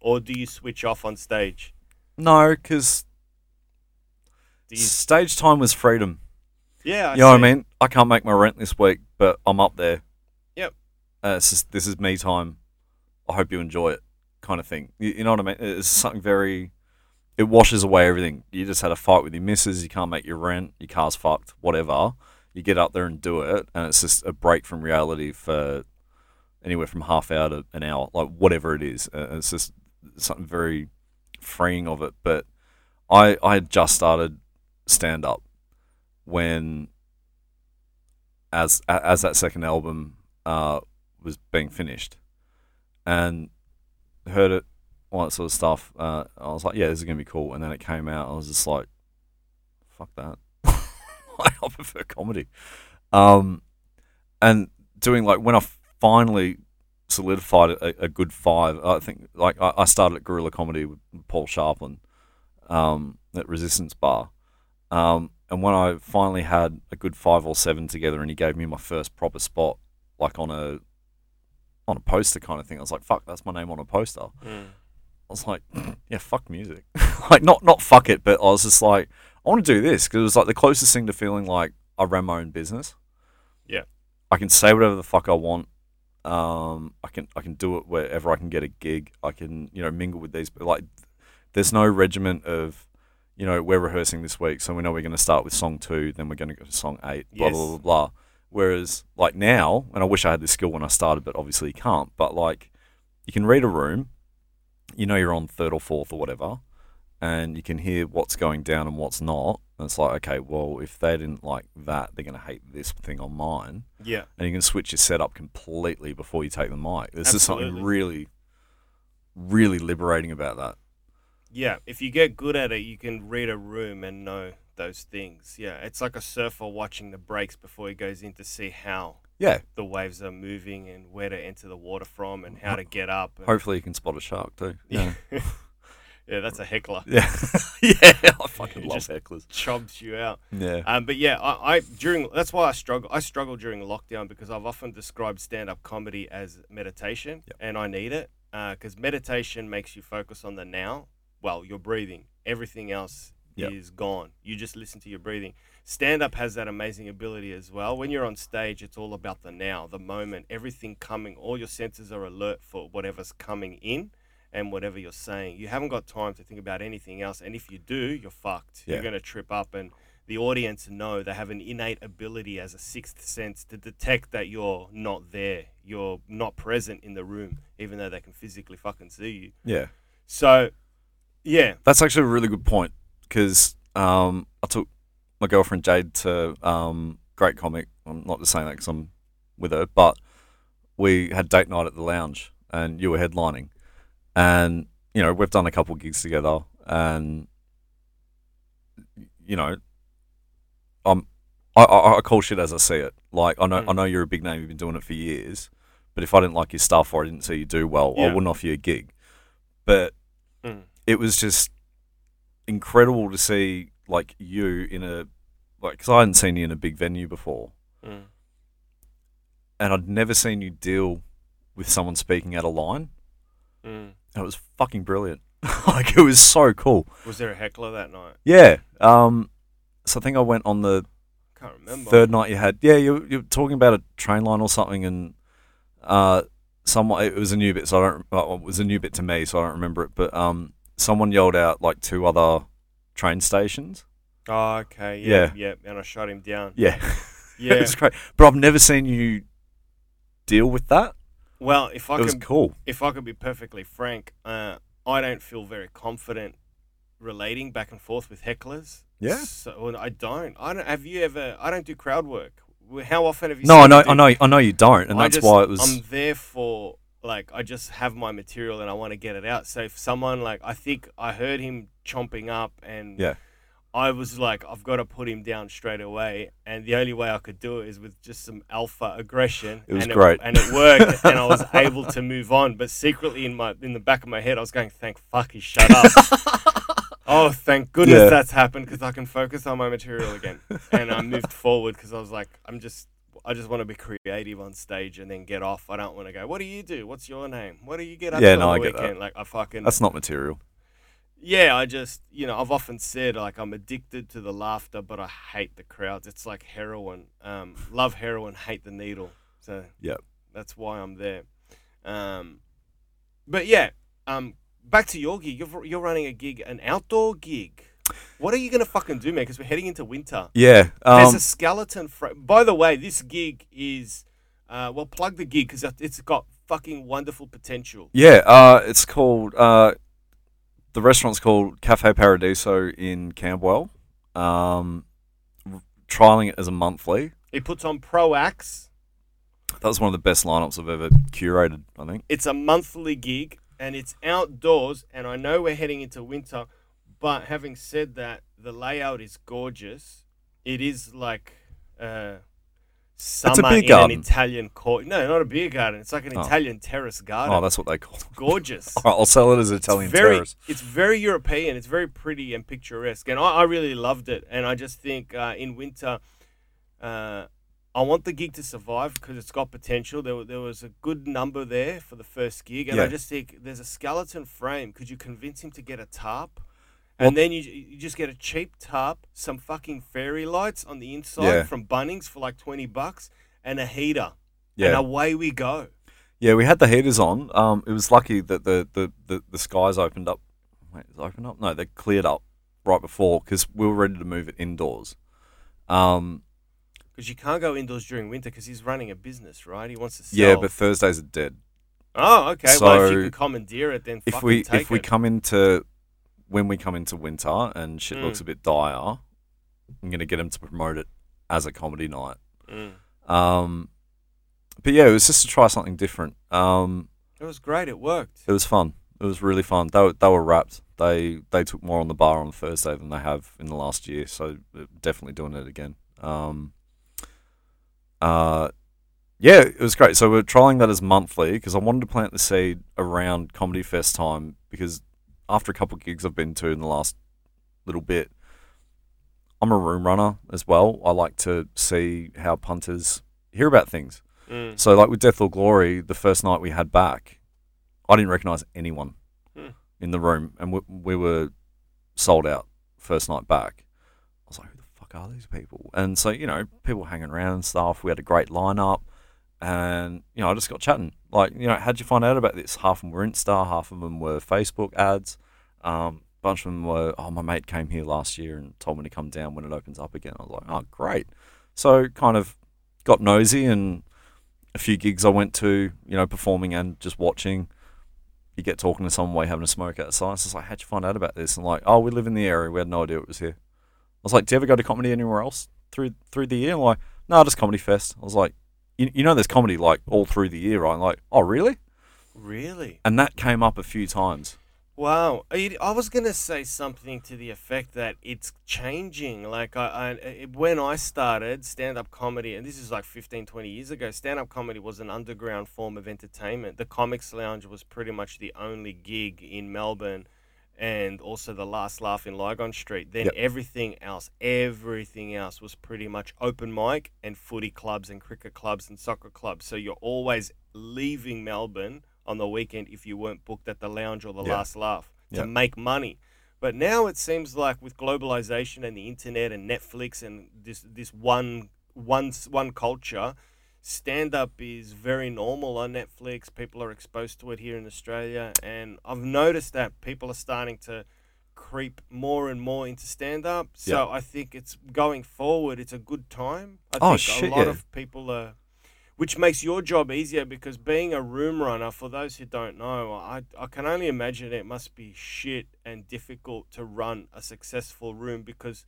or do you switch off on stage? no, because you? stage time was freedom. Yeah. I you know what I mean? I can't make my rent this week, but I'm up there. Yep. Uh, it's just, this is me time. I hope you enjoy it, kind of thing. You, you know what I mean? It's something very. It washes away everything. You just had a fight with your missus. You can't make your rent. Your car's fucked. Whatever. You get up there and do it, and it's just a break from reality for anywhere from half hour to an hour, like whatever it is. It's just something very freeing of it. But I I had just started stand up when as as that second album uh, was being finished and heard it all that sort of stuff uh, I was like yeah this is gonna be cool. And then it came out I was just like fuck that. I prefer comedy. Um and doing like when I finally solidified a, a good five I think like I, I started at Gorilla Comedy with Paul Sharplin um, at Resistance Bar. Um, and when I finally had a good five or seven together, and he gave me my first proper spot, like on a on a poster kind of thing, I was like, "Fuck, that's my name on a poster." I was like, "Yeah, fuck music." like, not not fuck it, but I was just like, "I want to do this" because it was like the closest thing to feeling like I ran my own business. Yeah. I can say whatever the fuck I want. Um, I can I can do it wherever I can get a gig. I can you know mingle with these, but like, there's no regiment of you know, we're rehearsing this week, so we know we're going to start with song two, then we're going to go to song eight, blah, Yes. blah, blah, blah. Whereas, like now, and I wish I had this skill when I started, but obviously you can't, but like, you can read a room, you know you're on third or fourth or whatever, and you can hear what's going down and what's not. And it's like, okay, well, if they didn't like that, they're going to hate this thing on mine. Yeah. And you can switch your setup completely before you take the mic. There's is something really, really liberating about that. Yeah, if you get good at it, you can read a room and know those things. Yeah, it's like a surfer watching the breaks before he goes in to see how Yeah. the waves are moving and where to enter the water from and how to get up. and- Hopefully you can spot a shark too. yeah, yeah, that's a heckler. Yeah, yeah, I fucking love just- hecklers. Chobs you out. Yeah, Um, but yeah, I, I during that's why I struggle. I struggle during lockdown because I've often described stand-up comedy as meditation, Yep. and I need it because meditation makes you focus on the now. Well, you're breathing. Everything else Yep. is gone. You just listen to your breathing. Stand up has that amazing ability as well. When you're on stage, it's all about the now, the moment, everything coming. All your senses are alert for whatever's coming in and whatever you're saying. You haven't got time to think about anything else. And if you do, you're fucked. Yeah. You're going to trip up. And the audience know they have an innate ability as a sixth sense to detect that you're not there. You're not present in the room, even though they can physically fucking see you. Yeah. So, yeah. That's actually a really good point because um, I took my girlfriend Jade to um, great comic. I'm not just saying that because I'm with her, but we had date night at the lounge and you were headlining, and you know we've done a couple gigs together, and you know, I'm I, I, I call shit as I see it. Like I know I Mm. know you're a big name, you've been doing it for years, but if I didn't like your stuff or I didn't see you do well, I wouldn't offer you a gig. But Mm. it was just incredible to see like you in a like because I hadn't seen you in a big venue before, Mm. and I'd never seen you deal with someone speaking out of line, Mm. and it was fucking brilliant. like it was so cool. Was there a heckler that night? Yeah. Um. So I think I went on the Can't remember. third night you had. Yeah, you you were talking about a train line or something, and uh, someone it was a new bit. So I don't. Well, it was a new bit to me, so I don't remember it. But um, someone yelled out like two other train stations. Oh, okay. Yeah, Yeah. yeah. And I shot him down. Yeah. Yeah. it's great. But I've never seen you deal with that. well, if I it was could, cool. if I could be perfectly frank, uh, I don't feel very confident relating back and forth with hecklers. Yeah. So I don't. I don't. Have you ever? I don't do crowd work. How often have you? No, seen I know, I know, I know you don't, and I that's just- why it was. I'm there for like I just have my material and I want to get it out. So if someone like I think I heard him chomping up and Yeah. I was like I've got to put him down straight away, and the only way I could do it is with just some alpha aggression. It was and great. it, and it worked, and I was able to move on. But secretly in my in the back of my head, I was going, "Thank fuck he shut up." oh, thank goodness Yeah. that's happened because I can focus on my material again. and I moved forward because I was like, I'm just, I just want to be creative on stage and then get off. I don't want to go. What do you do? What's your name? What do you get up Yeah, to no, I the get that. Like I fucking, that's not material. yeah. I just, you know, I've often said like I'm addicted to the laughter, but I hate the crowds. It's like heroin. Um, love heroin, hate the needle. So yeah, that's why I'm there. Um, but yeah, um, back to your gig. You're, you're running a gig, an outdoor gig. What are you gonna fucking do, man? Because we're heading into winter. Yeah. There's Um, a skeleton. Fra- By the way, this gig is, uh, well, plug the gig because it's got fucking wonderful potential. yeah. Uh, it's called. Uh, the restaurant's called Cafe Paradiso in Campbell. Um, trialing it as a monthly. It puts on pro acts. That was one of the best lineups I've ever curated. I think. It's a monthly gig and it's outdoors. And I know we're heading into winter, but having said that, the layout is gorgeous. It is like uh, summer in garden. an Italian court. No, not a beer garden. It's like an Oh. Italian terrace garden. Oh, that's what they call. it. gorgeous. I'll sell it as an Italian it's very, terrace. It's very European. It's very pretty and picturesque, and I, I really loved it. And I just think uh, in winter, uh, I want the gig to survive because it's got potential. There, wa- there was a good number there for the first gig, and I Yeah. just think there's a skeleton frame. Could you convince him to get a tarp? And then you, you just get a cheap tarp, some fucking fairy lights on the inside Yeah. from Bunnings for like twenty bucks, and a heater. And Yeah. away we go. Yeah, we had the heaters on. Um, it was lucky that the, the, the, the skies opened up. Wait, is it opened up? No, they cleared up right before because we were ready to move it indoors. Um, Because you can't go indoors during winter because he's running a business, right? He wants to sell. yeah, but Thursdays are dead. Oh, okay. well, if you So, can commandeer it, then If fucking we take if we it. come into when we come into winter and shit Mm. looks a bit dire, I'm gonna get him to promote it as a comedy night. Mm. Um, but yeah, it was just to try something different. Um, It was great. It worked. It was fun. It was really fun. They were, they were wrapped. They they took more on the bar on Thursday than they have in the last year. So uh, definitely doing it again. Um, uh, yeah, it was great. So we're trying that as monthly because I wanted to plant the seed around Comedy Fest time because after a couple of gigs I've been to in the last little bit, I'm a room runner as well. I like to see how punters hear about things. Mm. So, like with Death or Glory, the first night we had back, I didn't recognize anyone Hmm. in the room, and we, we were sold out first night back, I was like, who the fuck are these people? And so, you know, people hanging around and stuff. We had a great lineup. And, you know, I just got chatting. Like, you know, how'd you find out about this? Half of them were Insta, half of them were Facebook ads. Um, a bunch of them were, oh, my mate came here last year and told me to come down when it opens up again. I was like, oh, great. So kind of got nosy and a few gigs I went to, you know, performing and just watching. You get talking to someone while having a smoke outside. It's like, how'd you find out about this? And like, oh, we live in the area. We had no idea it was here. I was like, do you ever go to comedy anywhere else through through the year? I'm like, no, just Comedy Fest. I was like, you, you know, there's comedy like all through the year, right? I'm like, oh, really? Really? And that came up a few times. Wow. Uh, I I was gonna say something to the effect that it's changing. Like I, I it- when I started stand-up comedy, and this is like 15, 20 years ago, stand-up comedy was an underground form of entertainment. The Comics Lounge was pretty much the only gig in Melbourne, and also the Last Laugh in Lygon Street. Then Yep. everything else, everything else was pretty much open mic and footy clubs and cricket clubs and soccer clubs. So you're always leaving Melbourne on the weekend if you weren't booked at the lounge or the Yeah. last laugh to Yeah. make money. But now it seems like with globalization and the internet and Netflix and this this one one one culture, stand up is very normal on Netflix. People are exposed to it here in Australia, and I've noticed that people are starting to creep more and more into stand up. So Yeah. I think it's going forward. It's a good time. I Oh, think shit, a lot yeah. of people are which makes your job easier because being a room runner, for those who don't know, I, I can only imagine it must be shit and difficult to run a successful room because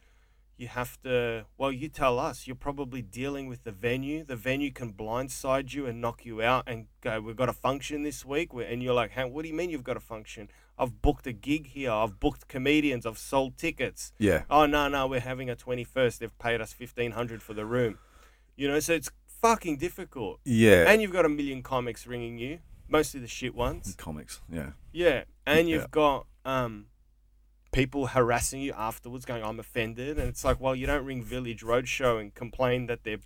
you have to, well, you tell us, you're probably dealing with the venue. The venue can blindside you and knock you out and go, we've got a function this week. And you're like, hey, what do you mean you've got a function? I've booked a gig here. I've booked comedians. I've sold tickets Yeah. oh no no we're having a 21st they've paid us 1500 for the room you know so it's fucking difficult Yeah. and you've got a million comics ringing you mostly the shit ones Comics. Yeah. yeah and you've Yeah. got um people harassing you afterwards going i'm offended and it's like well you don't ring village roadshow and complain that they're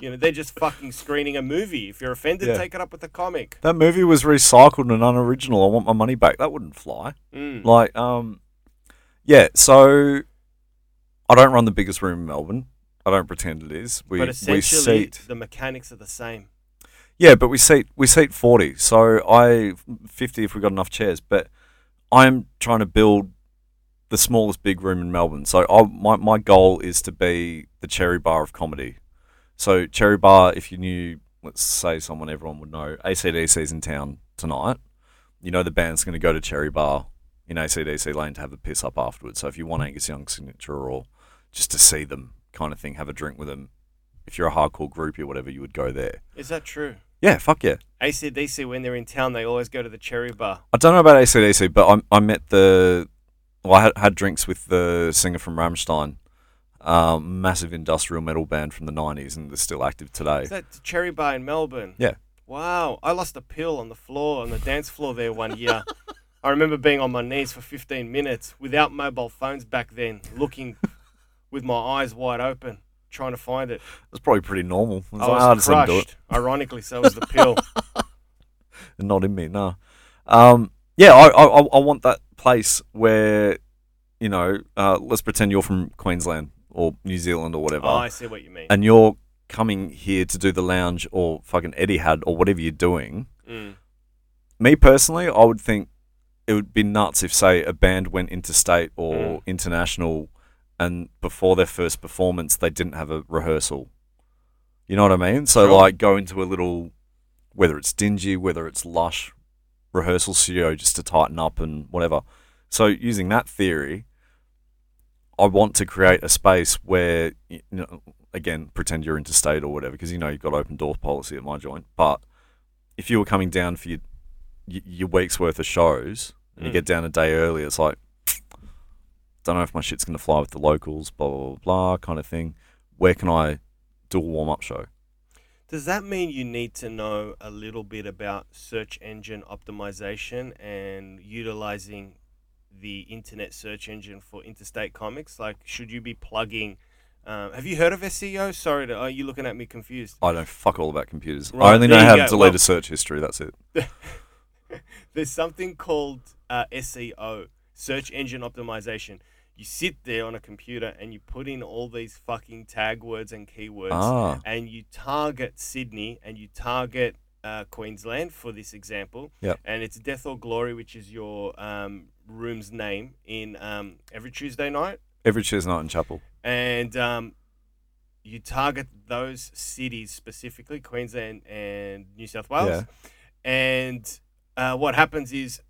you know they're just fucking screening a movie if you're offended Yeah. take it up with the comic That movie was recycled and unoriginal. I want my money back. That wouldn't fly. mm. Like, um, yeah. So I don't run the biggest room in Melbourne. I don't pretend it is. We but we seat. the mechanics are the same Yeah, but we seat we seat forty. So I fifty if we got enough chairs. But I'm trying to build the smallest big room in Melbourne. So I, my my goal is to be the cherry bar of comedy. So cherry bar, if you knew, let's say someone everyone would know, ACDC's in town tonight. You know the band's going to go to cherry bar in ACDC Lane to have a piss up afterwards. So if you want Angus Young signature or just to see them kind of thing, have a drink with them. If you're a hardcore groupie or whatever, you would go there. is that true Yeah, fuck yeah. ACDC, when they're in town, they always go to the cherry bar. I don't know about ACDC, but I, I met the. Well, I had, had drinks with the singer from Rammstein, um, massive industrial metal band from the 90s, and they're still active today. Is that cherry bar in Melbourne? Yeah. Wow. I lost a pill on the floor, on the dance floor there one year. I remember being on my knees for 15 minutes without mobile phones back then, looking with my eyes wide open, trying to find it. It's probably pretty normal. It's I was "Ah, just let him do it." crushed. Ironically, so was the pill. Not in me, no. Um, yeah, I, I, I want that place where, you know, uh, let's pretend you're from Queensland or New Zealand or whatever. oh, I see what you mean. and you're coming here to do the lounge or fucking Eddie Etihad or whatever you're doing, Mm. me personally, I would think it would be nuts if, say, a band went interstate or Mm. international and before their first performance, they didn't have a rehearsal. You know what I mean? So, Sure. like, go into a little, whether it's dingy, whether it's lush rehearsal studio just to tighten up and whatever. So, using that theory, I want to create a space where, you know, again, pretend you're interstate or whatever, because you know you've got open door policy at my joint. But if you were coming down for your your week's worth of shows and you Mm. get down a day early, it's like, don't know if my shit's gonna fly with the locals, blah blah blah, blah kind of thing. Where can I do a warm up show? Does that mean you need to know a little bit about search engine optimization and utilizing the internet search engine for interstate comics? Like, should you be plugging? Um, have you heard of SEO? Sorry, to, are you looking at me confused? I don't fuck all about computers. Right, I only know how to delete Well- a search history. That's it. There's something called uh, SEO, search engine optimization. You sit there on a computer and you put in all these fucking tag words and keywords, Ah. and you target Sydney and you target uh, Queensland for this example. Yep. And it's Death or Glory, which is your um, room's name in um, every Tuesday night, Every Tuesday night in Chapel. and um, you target those cities specifically, Queensland and New South Wales. Yeah. And uh, what happens is,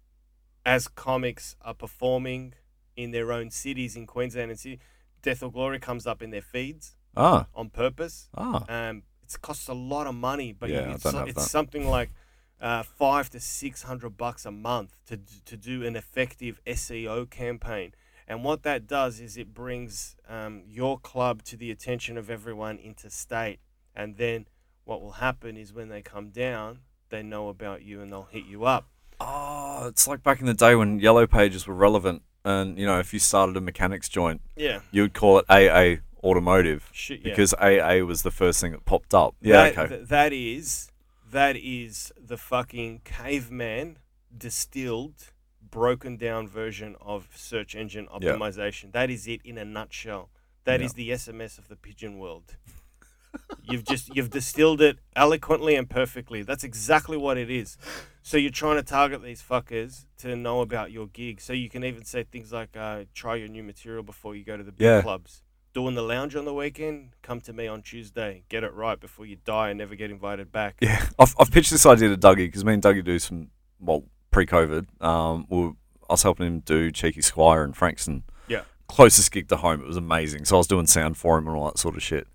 as comics are performing in their own cities in Queensland and Sydney, Death or Glory comes up in their feeds Ah. on purpose. Ah. Um, it costs a lot of money, but Yeah, it's, so- it's something like uh, five to six hundred bucks a month to to do an effective SEO campaign. And what that does is it brings um, your club to the attention of everyone interstate. And then what will happen is when they come down, they know about you and they'll hit you up. Oh, it's like back in the day when yellow pages were relevant, and you know, if you started a mechanics joint, Yeah. you would call it AA Automotive Shit, yeah. because AA was the first thing that popped up. Yeah, that, okay. th- that is that is the fucking caveman distilled broken down version of search engine Yeah. optimization that is it in a nutshell That Yeah. is the sms of the pigeon world you've just you've distilled it eloquently and perfectly that's exactly what it is so you're trying to target these fuckers to know about your gig so you can even say things like uh, try your new material before you go to the big Yeah. clubs doing the lounge on the weekend come to me on tuesday get it right before you die and never get invited back Yeah, I've, I've pitched this idea to Dougie because me and Dougie do some well pre-COVID. Um, we were, I was helping him do Cheeky Squire and Frankston. Yeah. closest gig to home. It was amazing. So I was doing sound for him and all that sort of shit.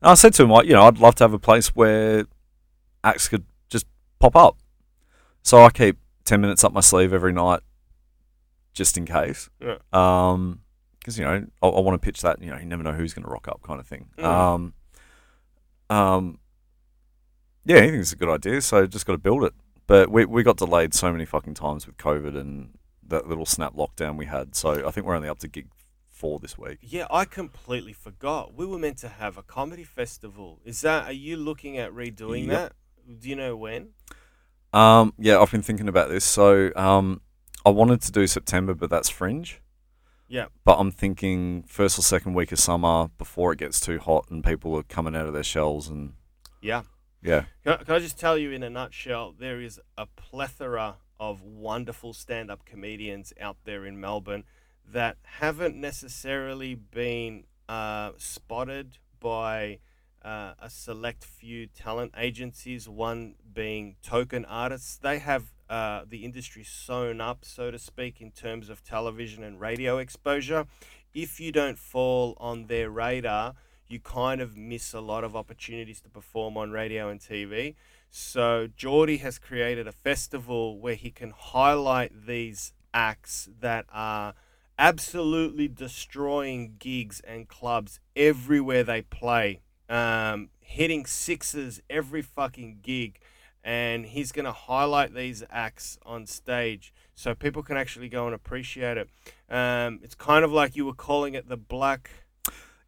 And I said to him, like, you know, I'd love to have a place where acts could just pop up. So I keep ten minutes up my sleeve every night, just in case. Yeah. Um, because you know I, I want to pitch that. You know, you never know who's going to rock up, kind of thing. Mm. Um, um, yeah, he thinks it's a good idea. So just got to build it. But we we got delayed so many fucking times with COVID and that little snap lockdown we had. So I think we're only up to gig four this week. Yeah, I completely forgot. We were meant to have a comedy festival. Is that? Are you looking at redoing Yep. that? Do you know when? Um, yeah, I've been thinking about this. So um, I wanted to do September, but that's fringe. Yeah. But I'm thinking first or second week of summer before it gets too hot and people are coming out of their shells and Yeah. yeah. Can I, can I just tell you in a nutshell? There is a plethora of wonderful stand-up comedians out there in Melbourne that haven't necessarily been uh, spotted by uh, a select few talent agencies. One being token artists. They have uh, the industry sewn up, so to speak, in terms of television and radio exposure. If you don't fall on their radar, you kind of miss a lot of opportunities to perform on radio and TV. So Jordy has created a festival where he can highlight these acts that are absolutely destroying gigs and clubs everywhere they play, um, hitting sixes every fucking gig. And he's going to highlight these acts on stage so people can actually go and appreciate it. Um, it's kind of like you were calling it the Black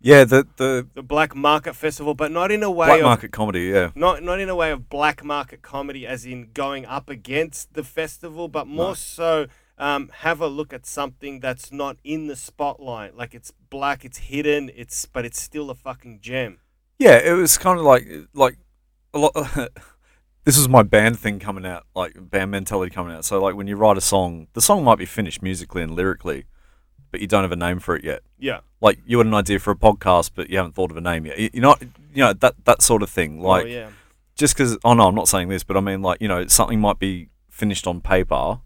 Yeah, the the the black market festival, but not in a way black of market comedy, yeah. not not in a way of black market comedy, as in going up against the festival, but more No. so um, have a look at something that's not in the spotlight. Like it's black, it's hidden, it's but it's still a fucking gem. Yeah, it was kind of like like a lot. this was my band thing coming out, like band mentality coming out. So like when you write a song, the song might be finished musically and lyrically, but you don't have a name for it yet. Yeah, Like you had an idea for a podcast, but you haven't thought of a name yet. You- You're not, you know, that that sort of thing. Like oh, yeah, just because. Oh no, I'm not saying this, but I mean like you know something might be finished on paper,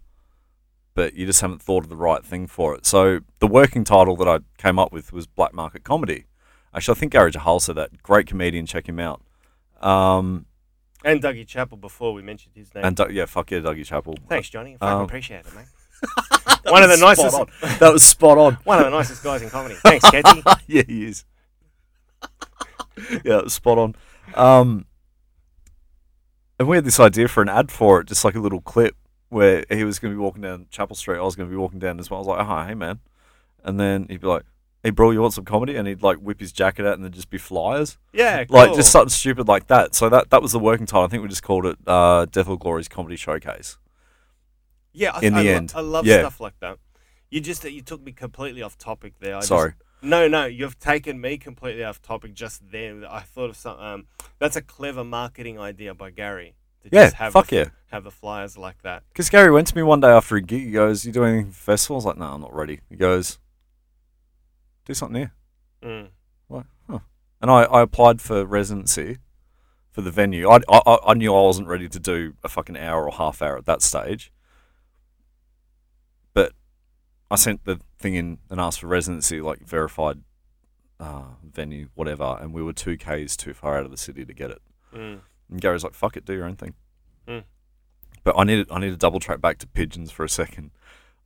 but you just haven't thought of the right thing for it. So the working title that I came up with was Black Market Comedy. Actually, I think Gary Jahal said that. Great comedian, check him out. Um, and Dougie Chappell before we mentioned his name. and Doug- yeah, fuck yeah, Dougie Chapel. Thanks, Johnny. I fucking Um, appreciate it, mate. One of the nicest, on. That was spot on. one of the nicest guys in comedy. Thanks, Ketty. yeah, he is. yeah, it was spot on. Um, and we had this idea for an ad for it, just like a little clip where he was going to be walking down Chapel Street. I was going to be walking down as well. I was like, oh, hey, man. And then he'd be like, hey, bro, you want some comedy? And he'd like whip his jacket out and there'd just be flyers. Yeah, Like, just something stupid like that. So that, that was the working title. I think we just called it uh, Death or Glory's Comedy Showcase. Yeah, I, in I the lo- end. I love Yeah. stuff like that. You just you took me completely off topic there. I just- Sorry. no, no, you've taken me completely off topic just then. I thought of some. Um, that's a clever marketing idea by Gary. To Yeah, just have fuck the, yeah. Have the flyers like that. Because Gary went to me one day after a gig. He goes, "You doing anything for festivals?" I was like, "No, I'm not ready." He goes, "Do something here." Mm. Like, huh. And I, I applied for residency for the venue. I, I, I knew I wasn't ready to do a fucking hour or half hour at that stage. But I sent the thing in and asked for residency, like verified uh, venue, whatever. And we were two Ks too far out of the city to get it. Mm. And Gary's like, fuck it, do your own thing. Hmm. But I need, I need to double track back to pigeons for a second.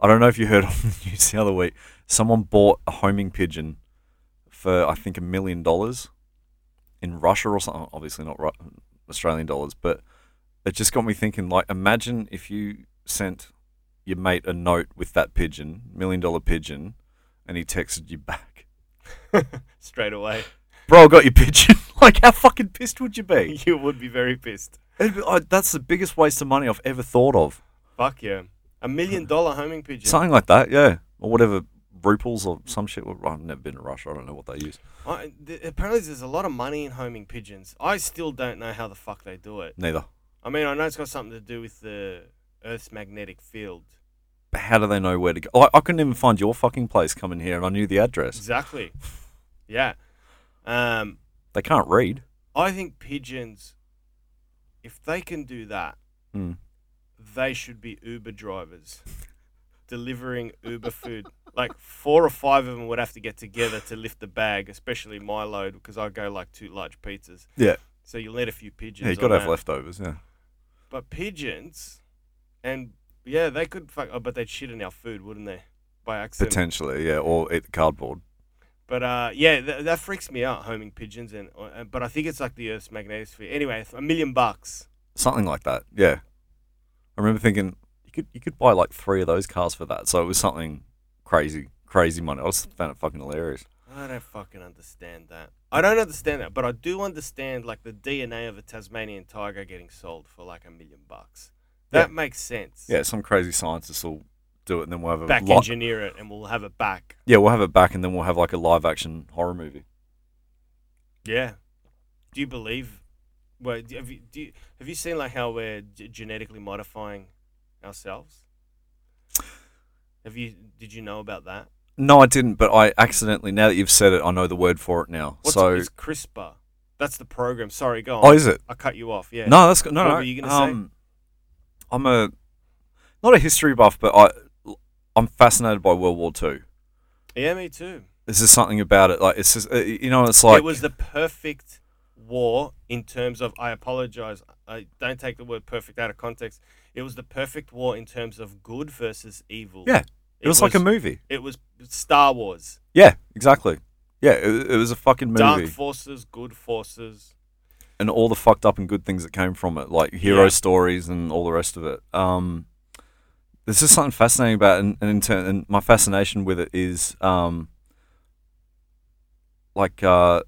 I don't know if you heard on the news the other week. Someone bought a homing pigeon for I think a million dollars in Russia or something. Obviously not Australian dollars, but it just got me thinking. Like, imagine if you sent your mate a note with that pigeon, million dollar pigeon, and he texted you back, Straight away, "Bro, I got your pigeon." like, how fucking pissed would you be? you would be very pissed. It'd be- I- that's the biggest waste of money I've ever thought of. Fuck yeah, a million dollar homing pigeon. Something like that, yeah, or whatever ruples or some shit. I've never been to Russia. I don't know what they use. I, th- apparently, there's a lot of money in homing pigeons. I still don't know how the fuck they do it. Neither. I mean, I know it's got something to do with the Earth's magnetic field. But how do they know where to go? I, I couldn't even find your fucking place coming here, and I knew the address. Exactly. Yeah. Um, They can't read. I think pigeons, if they can do that, Hmm. they should be Uber drivers, delivering Uber food. Like four or five of them would have to get together to lift the bag, especially my load because I go like two large pizzas. Yeah. So you'll need a few pigeons. Yeah, you got to have that. leftovers. Yeah. But pigeons, and yeah, they could fuck. Oh, but they'd shit in our food, wouldn't they? By accident. Potentially, yeah, or eat the cardboard. But uh, yeah, th- that freaks me out, homing pigeons, and uh, but I think it's like the Earth's magnetosphere. Anyway, a million bucks. Something like that. Yeah. I remember thinking you could you could buy like three of those cars for that. So it was something crazy, crazy money. I was found it fucking hilarious. I don't fucking understand that. I don't understand that, but I do understand like the DNA of a Tasmanian tiger getting sold for like a million bucks. That makes sense. Yeah, some crazy scientists will do it, and then we'll have a Back li- engineer it, and we'll have it back. yeah, we'll have it back, and then we'll have like a live action horror movie. Yeah. Do you believe? Well, have you do you, have you seen like how we're g- genetically modifying ourselves? Have you? Did you know about that? No, I didn't, but I accidentally now that you've said it, I know the word for it now. What's so, it? It's CRISPR. That's the program. Sorry, go on. oh, is it? I cut you off. Yeah. No, that's good. No, What no. were you gonna say? um, I'm a not a history buff, but I I'm fascinated by World War Two. Yeah, me too. This is something about it. Like it's just uh, you know, it's like it was the perfect war in terms of. I apologize. I don't take the word perfect out of context. It was the perfect war in terms of good versus evil. yeah. It, was, like a movie. It was Star Wars. Yeah, exactly. Yeah, it, it was a fucking movie, Dark forces, good forces. and all the fucked up and good things that came from it, like hero Yeah. stories and all the rest of it. Um, there's just something fascinating about it, and, and in turn, and my fascination with it is, um, like, uh,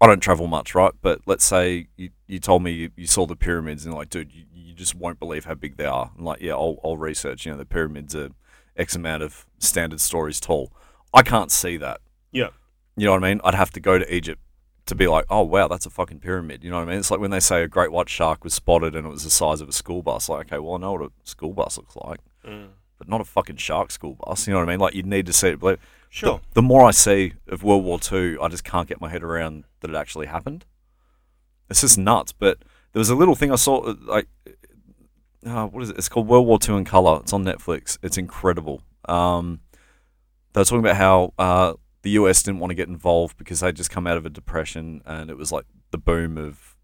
I don't travel much, right? But let's say you, you told me you, you saw the pyramids, and like, dude, you, you just won't believe how big they are. And like, yeah, I'll, I'll research. You know, the pyramids are X amount of standard stories tall. I can't see that. Yeah. You know what I mean? I'd have to go to Egypt to be like, oh wow, that's a fucking pyramid. You know what I mean? It's like when they say a great white shark was spotted and it was the size of a school bus. Like, okay, well I know what a school bus looks like, Mm. but not a fucking shark school bus. You know what I mean? Like you'd need to see it. But Sure. the, the more I see of World War Two, I just can't get my head around that it actually happened. It's just nuts. But there was a little thing I saw, uh, like, uh, what is it? It's called World War Two in color. It's on Netflix. It's incredible. Um, they were talking about how uh, the US didn't want to get involved because they'd just come out of a depression and it was like the boom of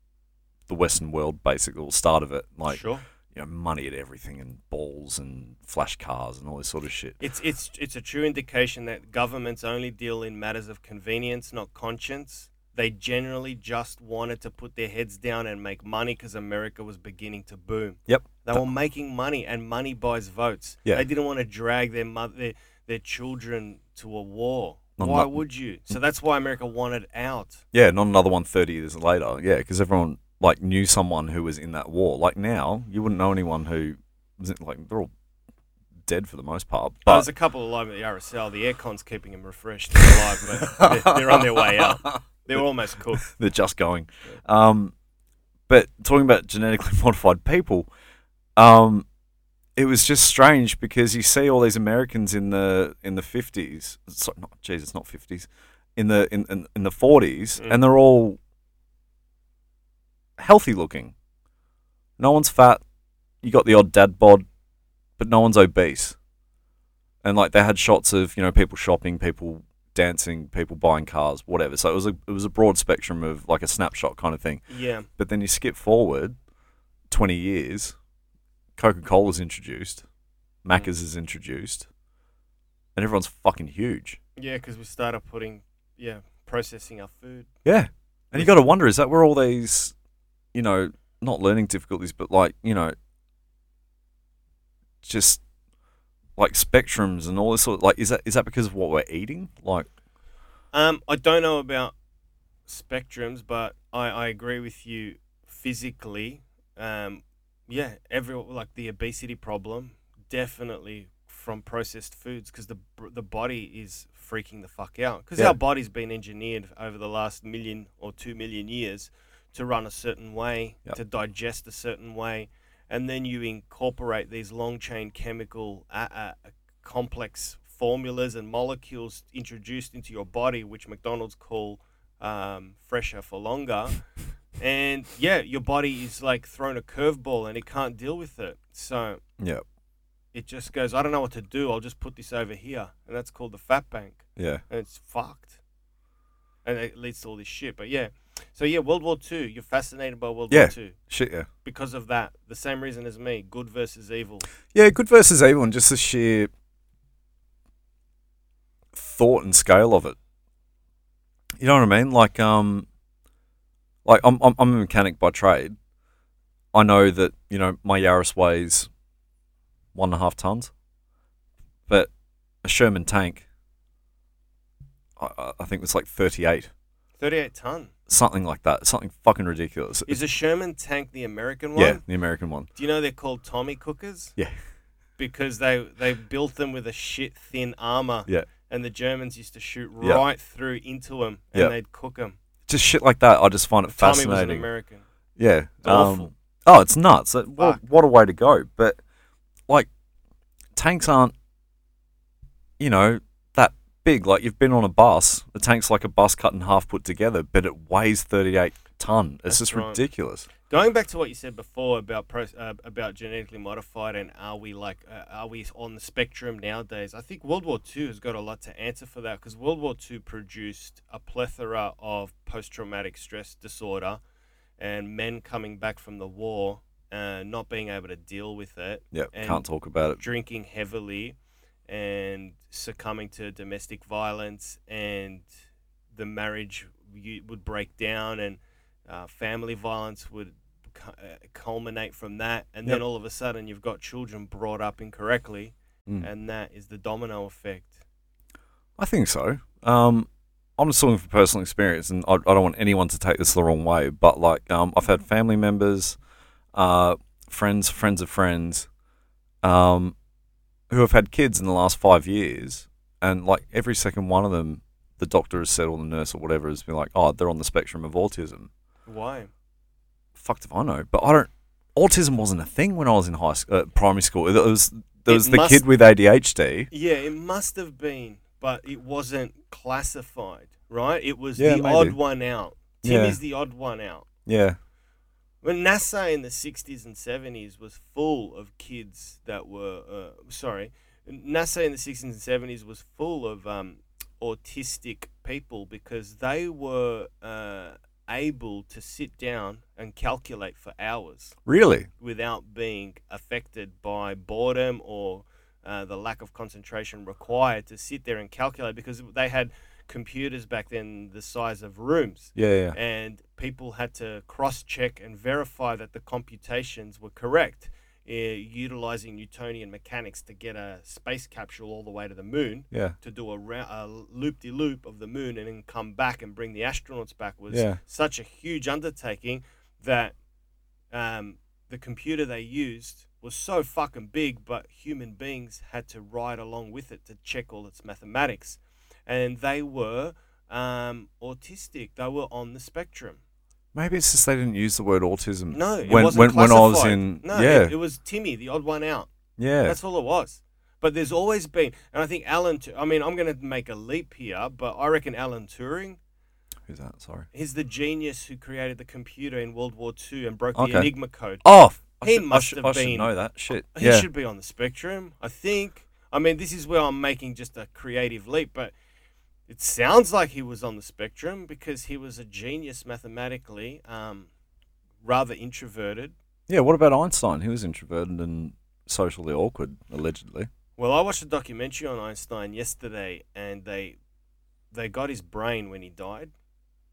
the Western world, basically, the start of it. Like, sure. you know, money at everything and balls and flash cars and all this sort of shit. It's it's it's a true indication that governments only deal in matters of convenience, not conscience. They generally just wanted to put their heads down and make money because America was beginning to boom. Yep. They were making money, and money buys votes. Yeah. They didn't want to drag their mother, their, their children to a war. Not- why would you? So that's why America wanted out. Yeah, not another one 30 years later. Yeah, because everyone like knew someone who was in that war. Like now, you wouldn't know anyone who was in, like they're all dead for the most part. But But there's a couple alive at the RSL. The aircon's keeping them refreshed and alive, but they're, they're on their way out. They're almost cooked. they're just going. Um, but talking about genetically modified people, um, it was just strange because you see all these Americans in the in the fifties. Sorry, not Jesus, not fifties. In the in, in, in the forties, Mm. and they're all healthy looking. No one's fat. You got the odd dad bod, but no one's obese. And like they had shots of you know people shopping, people dancing, people buying cars, whatever. So it was a it was a broad spectrum of like a snapshot kind of thing. Yeah. But then you skip forward twenty years, Coca Cola's introduced, Macca's is introduced, and everyone's fucking huge. Yeah, because we started putting, yeah, processing our food. Yeah. And you got to wonder is that where all these, you know, not learning difficulties, but like, you know, just like spectrums and all this sort of like is that is that because of what we're eating? Like Um, I don't know about spectrums, but I, I agree with you physically. Um, yeah, every like the obesity problem definitely from processed foods because the the body is freaking the fuck out because Yeah. our body's been engineered over the last million or two million years to run a certain way, Yep. to digest a certain way, and then you incorporate these long chain chemical uh, uh, complex formulas and molecules introduced into your body, which McDonald's call um, fresher for longer. and yeah, your body is like thrown a curveball and it can't deal with it. So yeah, it just goes, I don't know what to do. I'll just put this over here. And that's called the fat bank. yeah. And it's fucked. And it leads to all this shit. But yeah. So yeah, World War Two. You're fascinated by World Yeah. War Two Shit, yeah. because of that. The same reason as me. Good versus evil. Yeah, good versus evil and just the sheer thought and scale of it. You know what I mean? Like um like I'm I'm, I'm a mechanic by trade. I know that, you know, my Yaris weighs one and a half tons. But a Sherman tank I- I, think it's like thirty eight. Thirty-eight ton. Something like that. Something fucking ridiculous. Is a Sherman tank the American one? yeah, the American one. Do you know they're called Tommy cookers? Yeah. Because they they built them with a shit thin armor. Yeah. And the Germans used to shoot Yeah. right through into them, and Yeah. they'd cook them. Just shit like that. I just find it Tommy was an fascinating. American. Yeah. It's awful. Um, oh, it's nuts. Uh, What, what a way to go. But, like, tanks aren't, you know, that big. Like, you've been on a bus. The tank's like a bus cut in half put together, but it weighs 38 ton. It's That's just right. ridiculous. Going back to what you said before about pro, uh, about genetically modified and are we like uh, are we on the spectrum nowadays? I think World War II has got a lot to answer for that because World War II produced a plethora of post traumatic stress disorder and men coming back from the war uh, not being able to deal with it, Yeah, can't talk about it. drinking heavily and succumbing to domestic violence and the marriage you- would break down and uh, family violence would culminate from that and then all of a sudden you've got children brought up incorrectly Mm. and that is the domino effect I think so. Um, I'm just talking from personal experience, and I, I don't want anyone to take this the wrong way. But like, um, I've had family members, uh, friends, friends of friends, um, who have had kids in the last five years, and like every second one of them, the doctor has said, or the nurse or whatever has been like, "Oh, they're on the spectrum of autism." why Fucked if I know, but I don't. Autism wasn't a thing when I was in high school, uh, primary school. It was there It was the must- kid with ADHD. yeah it must have been but it wasn't classified right it was Yeah, the maybe. odd one out tim Yeah. is the odd one out Yeah, When NASA in the 60s and 70s was full of kids that were, uh, sorry, NASA in the 60s and 70s was full of um, autistic people because they were uh, able to sit down and calculate for hours really. without being affected by boredom or uh, the lack of concentration required to sit there and calculate because they had computers back then the size of rooms Yeah, yeah. and people had to cross check and verify that the computations were correct, utilizing Newtonian mechanics to get a space capsule all the way to the moon Yeah. to do a, ra- a loop de loop of the moon and then come back and bring the astronauts back was Yeah. such a huge undertaking that um, the computer they used was so fucking big, but human beings had to ride along with it to check all its mathematics. And they were um, autistic, they were on the spectrum. Maybe it's just they didn't use the word autism. No, it when wasn't when, when I was classified. in No, yeah it, it was Timmy, the odd one out. yeah That's all it was. But there's always been, and I think Alan. Tu- I mean, I'm going to make a leap here, but I reckon Alan Turing. who's that? Sorry. He's the genius who created the computer in World War II and broke Okay. the Enigma code. Oh, I He should, I must should, have I should been- know that shit. He yeah, should be on the spectrum, I think. I mean, this is where I'm making just a creative leap, but it sounds like he was on the spectrum because he was a genius mathematically, um, rather introverted. yeah. What about Einstein? He was introverted and socially awkward, allegedly. Well, I watched a documentary on Einstein yesterday, and they they got his brain when he died,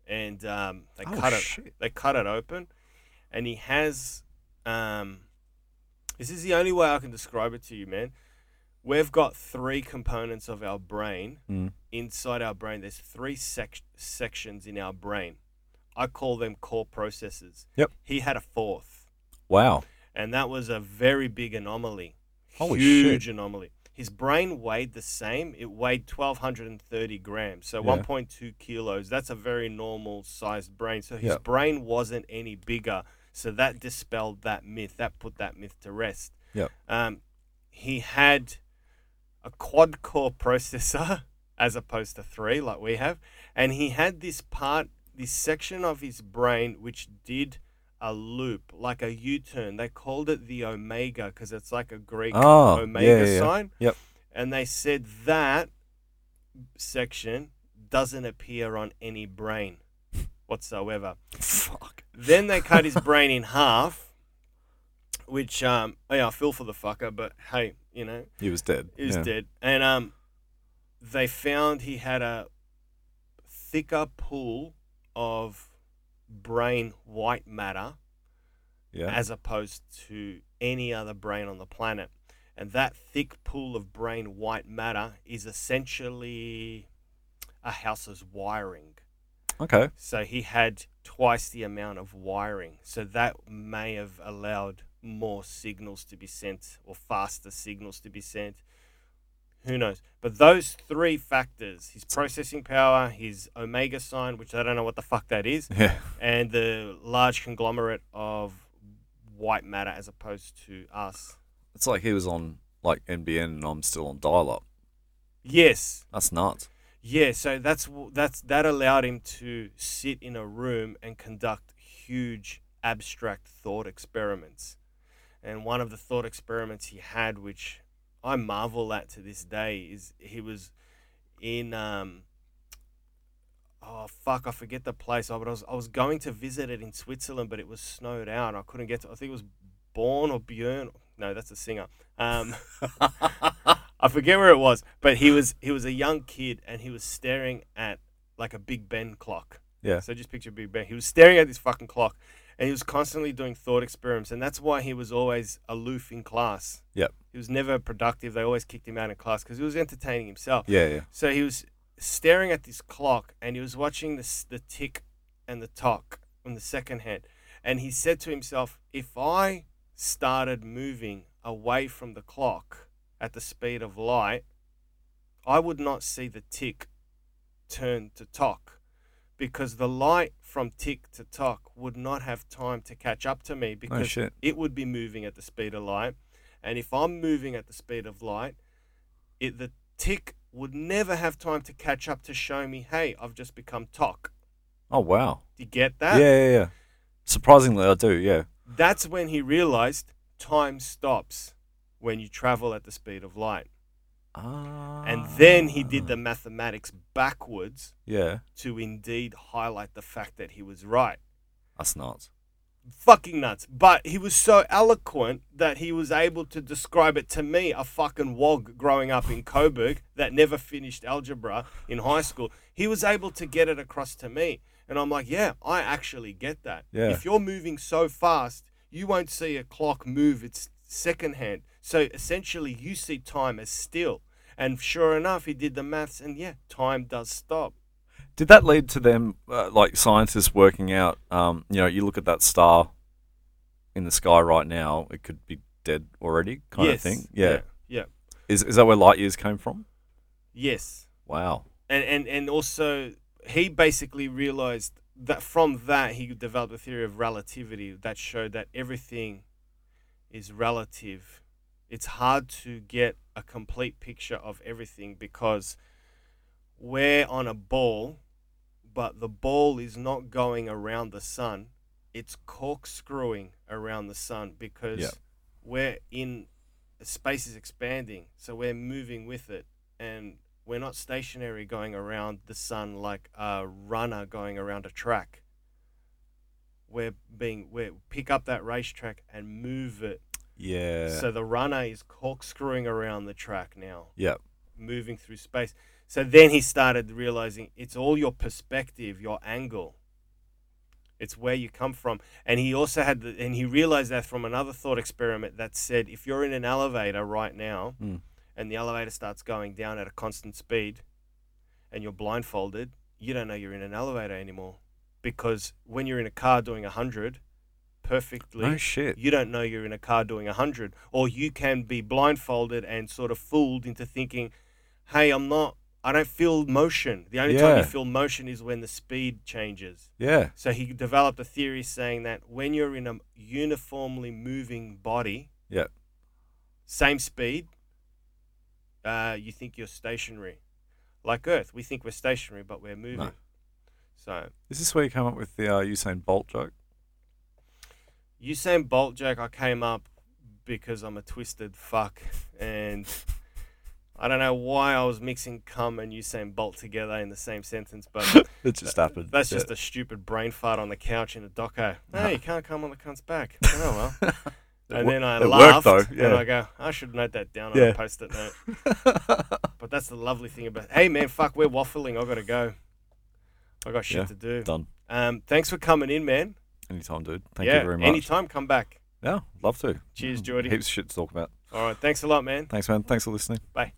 and um, they Oh, cut it. shit. They cut it open, and he has. Um, this is the only way I can describe it to you, man. We've got three components of our brain Mm. inside our brain. There's three sec- sections in our brain. I call them core processes. Yep. He had a fourth Wow. and that was a very big anomaly. Holy shit. Huge shit. anomaly. His brain weighed the same. It weighed 1,230 grams, so Yeah. 1.2 kilos. That's a very normal sized brain. So his Yeah. brain wasn't any bigger. So that dispelled that myth. That put that myth to rest. Yep. Um, he had a quad core processor as opposed to three, like we have, and he had this part, this section of his brain which did a loop, like a U-turn. They called it the omega because it's like a Greek Oh, omega yeah, yeah, yeah. sign. Yep. And they said that section doesn't appear on any brain whatsoever. Fuck. Then they cut his brain in half, which um, yeah, I feel for the fucker, but hey, you know, He was dead. he was yeah. dead. And um, they found he had a thicker pool of brain white matter Yeah. as opposed to any other brain on the planet. And that thick pool of brain white matter is essentially a house's wiring. okay. So he had twice the amount of wiring. So that may have allowed more signals to be sent or faster signals to be sent. Who knows? But those three factors his processing power, his omega sign, which I don't know what the fuck that is, Yeah. and the large conglomerate of white matter as opposed to us. It's like he was on like NBN and I'm still on dial-up. Yes, That's nuts. Yeah, so that's that's that allowed him to sit in a room and conduct huge abstract thought experiments. And one of the thought experiments he had, which I marvel at to this day, is he was in um oh fuck I forget the place. Oh, but I was I was going to visit it in Switzerland, but it was snowed out. I couldn't get to. I think it was Born or Björn. No, that's a singer. Um, I forget where it was, but he was he was a young kid and he was staring at like a Big Ben clock. Yeah. So just picture Big Ben. He was staring at this fucking clock, and he was constantly doing thought experiments, and that's why he was always aloof in class. Yep. He was never productive. They always kicked him out of class because he was entertaining himself. Yeah, yeah. So he was staring at this clock and he was watching this the tick and the tock on the second hand. And he said to himself, if I started moving away from the clock at the speed of light, I would not see the tick turn to tock because the light from tick to tock would not have time to catch up to me Oh because shit. it would be moving at the speed of light. And if I'm moving at the speed of light, it the tick would never have time to catch up to show me, hey, I've just become tock. Oh wow. Do you get that? Yeah, that? yeah, yeah. Surprisingly, I do. Yeah. That's when he realized time stops when you travel at the speed of light. Ah. And then he did the mathematics backwards Yeah. to indeed highlight the fact that he was right. That's nuts. Fucking nuts. But he was so eloquent that he was able to describe it to me, a fucking wog growing up in Coburg that never finished algebra in high school. He was able to get it across to me. And I'm like, yeah, I actually get that. Yeah. If you're moving so fast, you won't see a clock move its second hand. So essentially, you see time as still. And sure enough, he did the maths, and yeah, time does stop. Did that lead to them, uh, like scientists working out? Um, you know, you look at that star in the sky right now; it could be dead already, kind yes. of thing. Yeah. yeah. Is is that where light years came from? Yes. Wow. and and and also he basically realized that from that he developed a theory of relativity that showed that everything is relative it's hard to get a complete picture of everything because we're on a ball but the ball is not going around the sun it's corkscrewing around the sun because Yeah. we're in space is expanding so we're moving with it and we're not stationary going around the sun like a runner going around a track. We're being we pick up that racetrack and move it. Yeah. So the runner is corkscrewing around the track now, yeah. moving through space. So then he started realizing it's all your perspective, your angle. It's where you come from. And he also had the, and he realized that from another thought experiment that said if you're in an elevator right now Mm. and the elevator starts going down at a constant speed and you're blindfolded, you don't know you're in an elevator anymore. Because when you're in a car doing 100 perfectly, No shit. you don't know you're in a car doing 100. Or you can be blindfolded and sort of fooled into thinking, hey, I'm not, I don't feel motion. The only time you feel motion is when the speed changes. Yeah. So he developed a theory saying that when you're in a uniformly moving body, Yeah. same speed, uh, you think you're stationary. Like Earth, we think we're stationary, but we're moving. No. So Is this where you come up with the uh, Usain Bolt joke? Usain Bolt joke, I came up because I'm a twisted fuck, and I don't know why I was mixing cum and Usain Bolt together in the same sentence, but It just happened. that's Yeah. just a stupid brain fart on the couch in a doco. No. Hey, you can't come on the cunt's back. Oh well. And then I laughed, worked though. and I go, I should note that down on Yeah. a post-it note. But that's the lovely thing about. Hey man, fuck, we're waffling. I've gotta go. I got shit Yeah, to do. Done. Um, thanks for coming in, man. Anytime, dude. Thank yeah, you very much. anytime, come back. Yeah, love to. Cheers, mm, Jordy. Heaps of shit to talk about. All right, thanks a lot, man. Thanks, man. Thanks for listening. Bye.